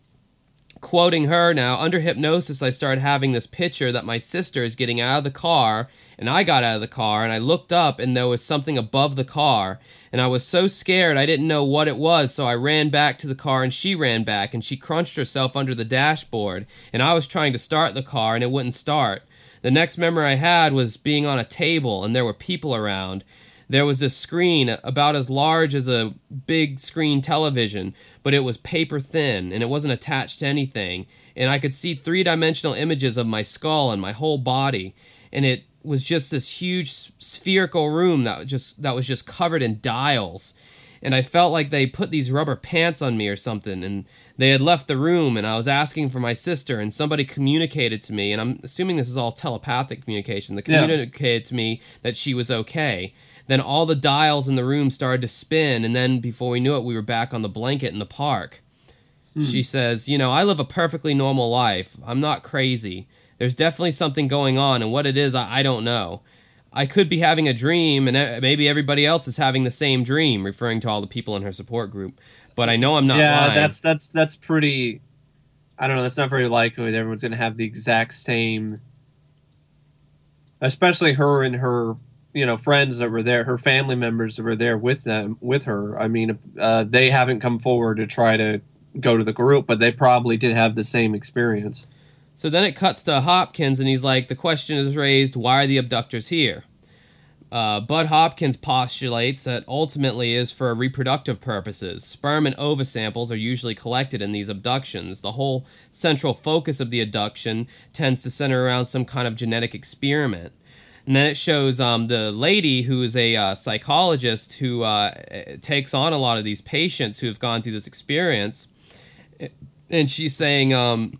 quoting her now, under hypnosis, I started having this picture that my sister is getting out of the car, and I got out of the car, and I looked up, and there was something above the car, and I was so scared I didn't know what it was, so I ran back to the car, and she ran back, and she crunched herself under the dashboard, and I was trying to start the car, and it wouldn't start. The next memory I had was being on a table, and there were people around. There was this screen about as large as a big screen television, but it was paper thin and it wasn't attached to anything. And I could see three dimensional images of my skull and my whole body. And it was just this huge spherical room that just that was just covered in dials. And I felt like they put these rubber pants on me or something. And they had left the room, and I was asking for my sister, and somebody communicated to me. And I'm assuming this is all telepathic communication. They Yeah. communicated to me that she was okay. Then all the dials in the room started to spin, and then before we knew it, we were back on the blanket in the park. Hmm. She says, You know, I live a perfectly normal life. I'm not crazy. There's definitely something going on, and what it is, I, I don't know. I could be having a dream, and uh, maybe everybody else is having the same dream, referring to all the people in her support group. But I know I'm not yeah, lying. that's that's that's pretty. I don't know. That's not very likely that everyone's going to have the exact same. Especially her and her, you know, friends that were there, her family members that were there with them, with her. I mean, uh, they haven't come forward to try to go to the group, but they probably did have the same experience. So then it cuts to Hopkins, and he's like, The question is raised, why are the abductors here? Uh, Bud Hopkins postulates that ultimately is for reproductive purposes. Sperm and ova samples are usually collected in these abductions. The whole central focus of the abduction tends to center around some kind of genetic experiment. And then it shows um, the lady who is a uh, psychologist who uh, takes on a lot of these patients who have gone through this experience. And she's saying, um,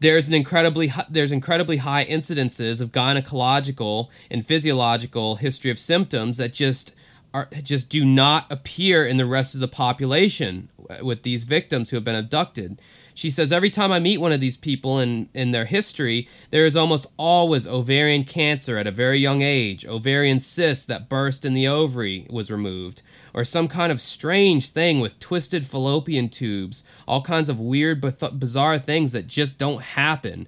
there's an incredibly there's incredibly high incidences of gynecological and physiological history of symptoms that just are just do not appear in the rest of the population with these victims who have been abducted. She says every time I meet one of these people in, in their history, there is almost always ovarian cancer at a very young age, ovarian cyst that burst in the ovary was removed, or some kind of strange thing with twisted fallopian tubes, all kinds of weird, bizarre things that just don't happen.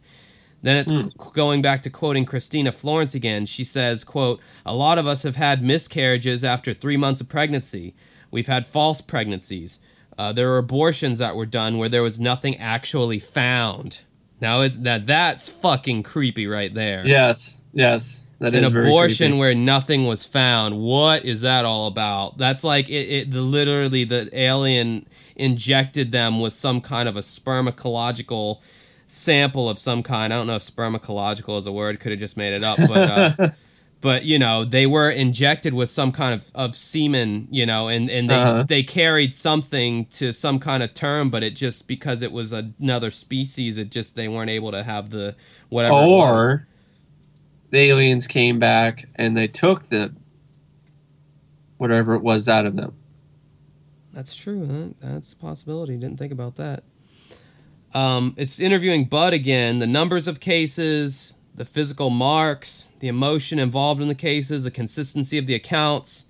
Then it's hmm. qu- going back to quoting Christina Florence again. She says, quote, "A lot of us have had miscarriages after 3 months of pregnancy. We've had false pregnancies. Uh, there were abortions that were done where there was nothing actually found." Now it's that that's fucking creepy right there. Yes, yes, that is An abortion where nothing was found. What is that all about? That's like it, it the literally the alien injected them with some kind of a spermacological sample of some kind. I don't know if spermacological is a word. Could have just made it up, but uh, but you know they were injected with some kind of, of semen, you know, and and they Uh-huh. they carried something to some kind of term, but it just because it was another species, it just they weren't able to have the whatever. or the aliens came back and they took the whatever it was out of them. That's true. That- That's a possibility. Didn't think about that. Um, it's interviewing Bud again. The numbers of cases, the physical marks, the emotion involved in the cases, the consistency of the accounts.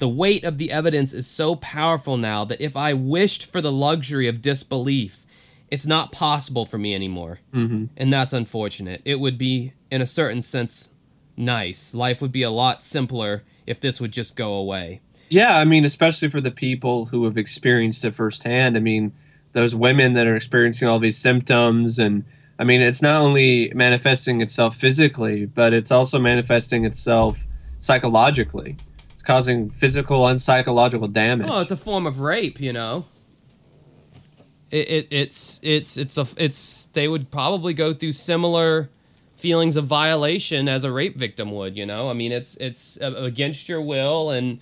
The weight of the evidence is so powerful now that if I wished for the luxury of disbelief, it's not possible for me anymore. hmm And that's unfortunate. It would be, in a certain sense, nice. Life would be a lot simpler if this would just go away. Yeah, I mean, especially for the people who have experienced it firsthand. I mean, those women that are experiencing all these symptoms, and I mean, it's not only manifesting itself physically, but it's also manifesting itself psychologically. It's causing physical and psychological damage. Oh, it's a form of rape, you know. It, it it's it's it's a it's they would probably go through similar feelings of violation as a rape victim would. You know, I mean, it's it's uh, against your will and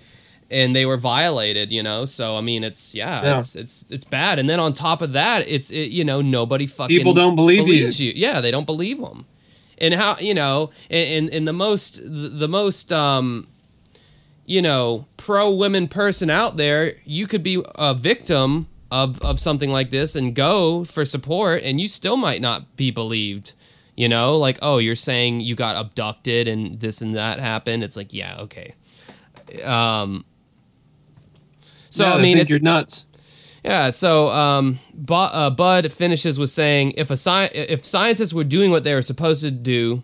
and they were violated you know? So i mean it's yeah, Yeah. it's it's it's bad. And then on top of that it's it, you know nobody fucking People don't believe you. believes you. Yeah they don't believe them and how you know in in the most the most um you know pro women person out there you could be a victim of of something like this and go for support and you still might not be believed you know? Like oh you're saying you got abducted and this and that happened. It's like yeah okay. Um so Yeah, i mean it's you're nuts. yeah, so um, Bu- uh, Bud finishes with saying if a sci- if scientists were doing what they were supposed to do,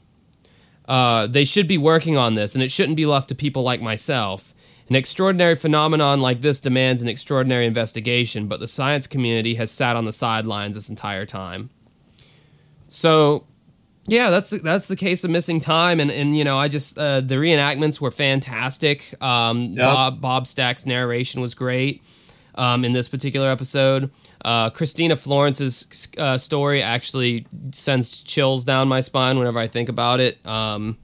uh, they should be working on this, and it shouldn't be left to people like myself. An extraordinary phenomenon like this demands an extraordinary investigation, but the science community has sat on the sidelines this entire time. So, yeah, that's that's the case of missing time, and and you know I just uh, the reenactments were fantastic. Um, Yep. Bob Bob Stack's narration was great um, in this particular episode. Uh, Christina Florence's uh, story actually sends chills down my spine whenever I think about it. Um,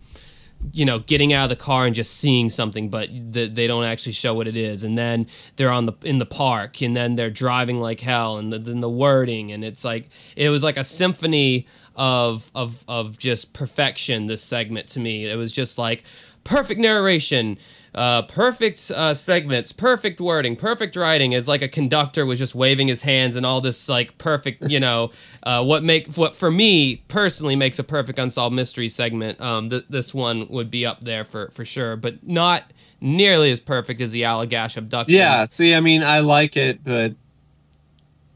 you know, getting out of the car and just seeing something, but th- they don't actually show what it is. And then they're on the in the park, and then they're driving like hell, and then the wording, and it's like it was like a symphony of of of just perfection. This segment to me, it was just like perfect narration. Uh, perfect uh, segments, perfect wording, perfect writing. It's like a conductor was just waving his hands and all this like perfect, you know, uh, what make what for me personally makes a perfect unsolved mystery segment. Um, th- this one would be up there for for sure, but not nearly as perfect as the Allagash abduction. Yeah. See, I mean, I like it, but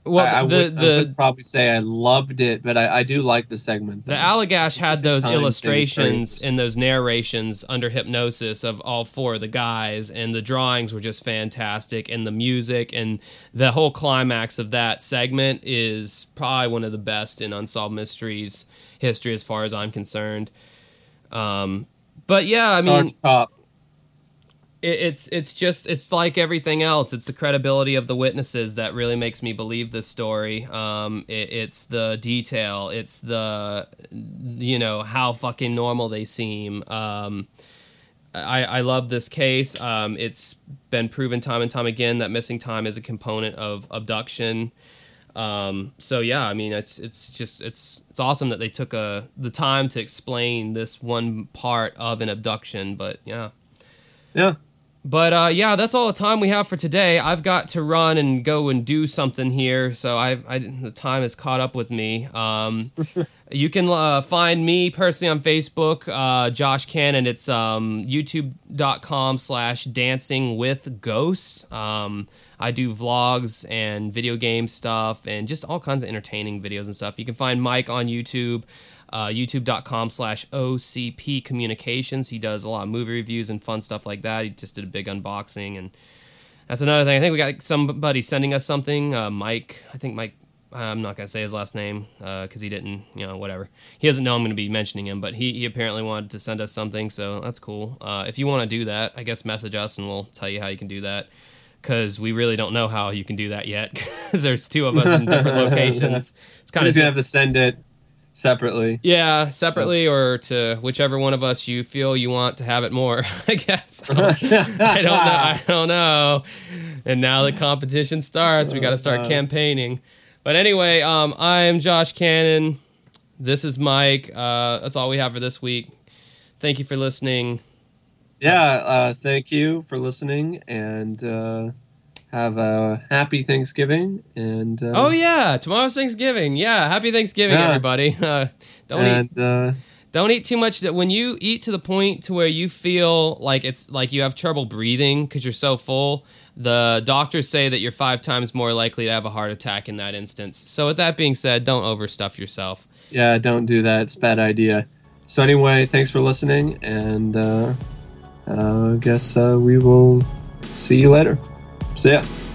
well, I, I the would, I the would probably say I loved it, but I, I do like the segment. The though. Allagash had those time thing is illustrations and those narrations under hypnosis of all four of the guys, and the drawings were just fantastic, and the music and the whole climax of that segment is probably one of the best in Unsolved Mysteries history, as far as I'm concerned. Um, but yeah, I mean, to top. It, it's it's just it's like everything else. It's the credibility of the witnesses that really makes me believe this story. Um, it, it's the detail. It's the you know how fucking normal they seem. Um, I, I love this case. Um, it's been proven time and time again that missing time is a component of abduction. Um, so yeah, I mean, it's it's just it's it's awesome that they took a the time to explain this one part of an abduction. But yeah. Yeah. But uh, yeah, that's all the time we have for today. I've got to run and go and do something here, so I, I the time has caught up with me. Um, you can uh, find me personally on Facebook, uh, Josh Cannon. It's um, youtube.com slash dancing with ghosts. Um, I do vlogs and video game stuff and just all kinds of entertaining videos and stuff. You can find Mike on YouTube uh, youtube.com slash ocp communications. He does a lot of movie reviews and fun stuff like that. He just did a big unboxing and that's another thing. I think we got somebody sending us something. Uh, mike i think mike i'm not going to say his last name because he didn't you know whatever. He doesn't know i'm going to be mentioning him but he, he apparently wanted to send us something so that's cool. Uh, if you want to do that i guess message us and we'll tell you how you can do that because we really don't know how you can do that yet because there's two of us in different locations. It's kind of just gonna have to send it separately. yeah, separately or to whichever one of us you feel you want to have it more. I guess I don't, I don't know. I don't know. And now the competition starts. We got to start campaigning. But anyway, um, I'm Josh Cannon. This is Mike. Uh, that's all we have for this week. Thank you for listening. Yeah. Uh, thank you for listening, and uh, have a happy Thanksgiving. And uh, Oh yeah, tomorrow's Thanksgiving. Yeah, happy Thanksgiving, Yeah. everybody. Uh, don't eat uh, don't eat too much that when you eat to the point to where you feel like it's like you have trouble breathing because you're so full the doctors say that you're five times more likely to have a heart attack in that instance so with that being said don't overstuff yourself yeah, don't do that. It's a bad idea. So anyway, thanks for listening, and uh, uh, I guess uh, we will see you later. See ya.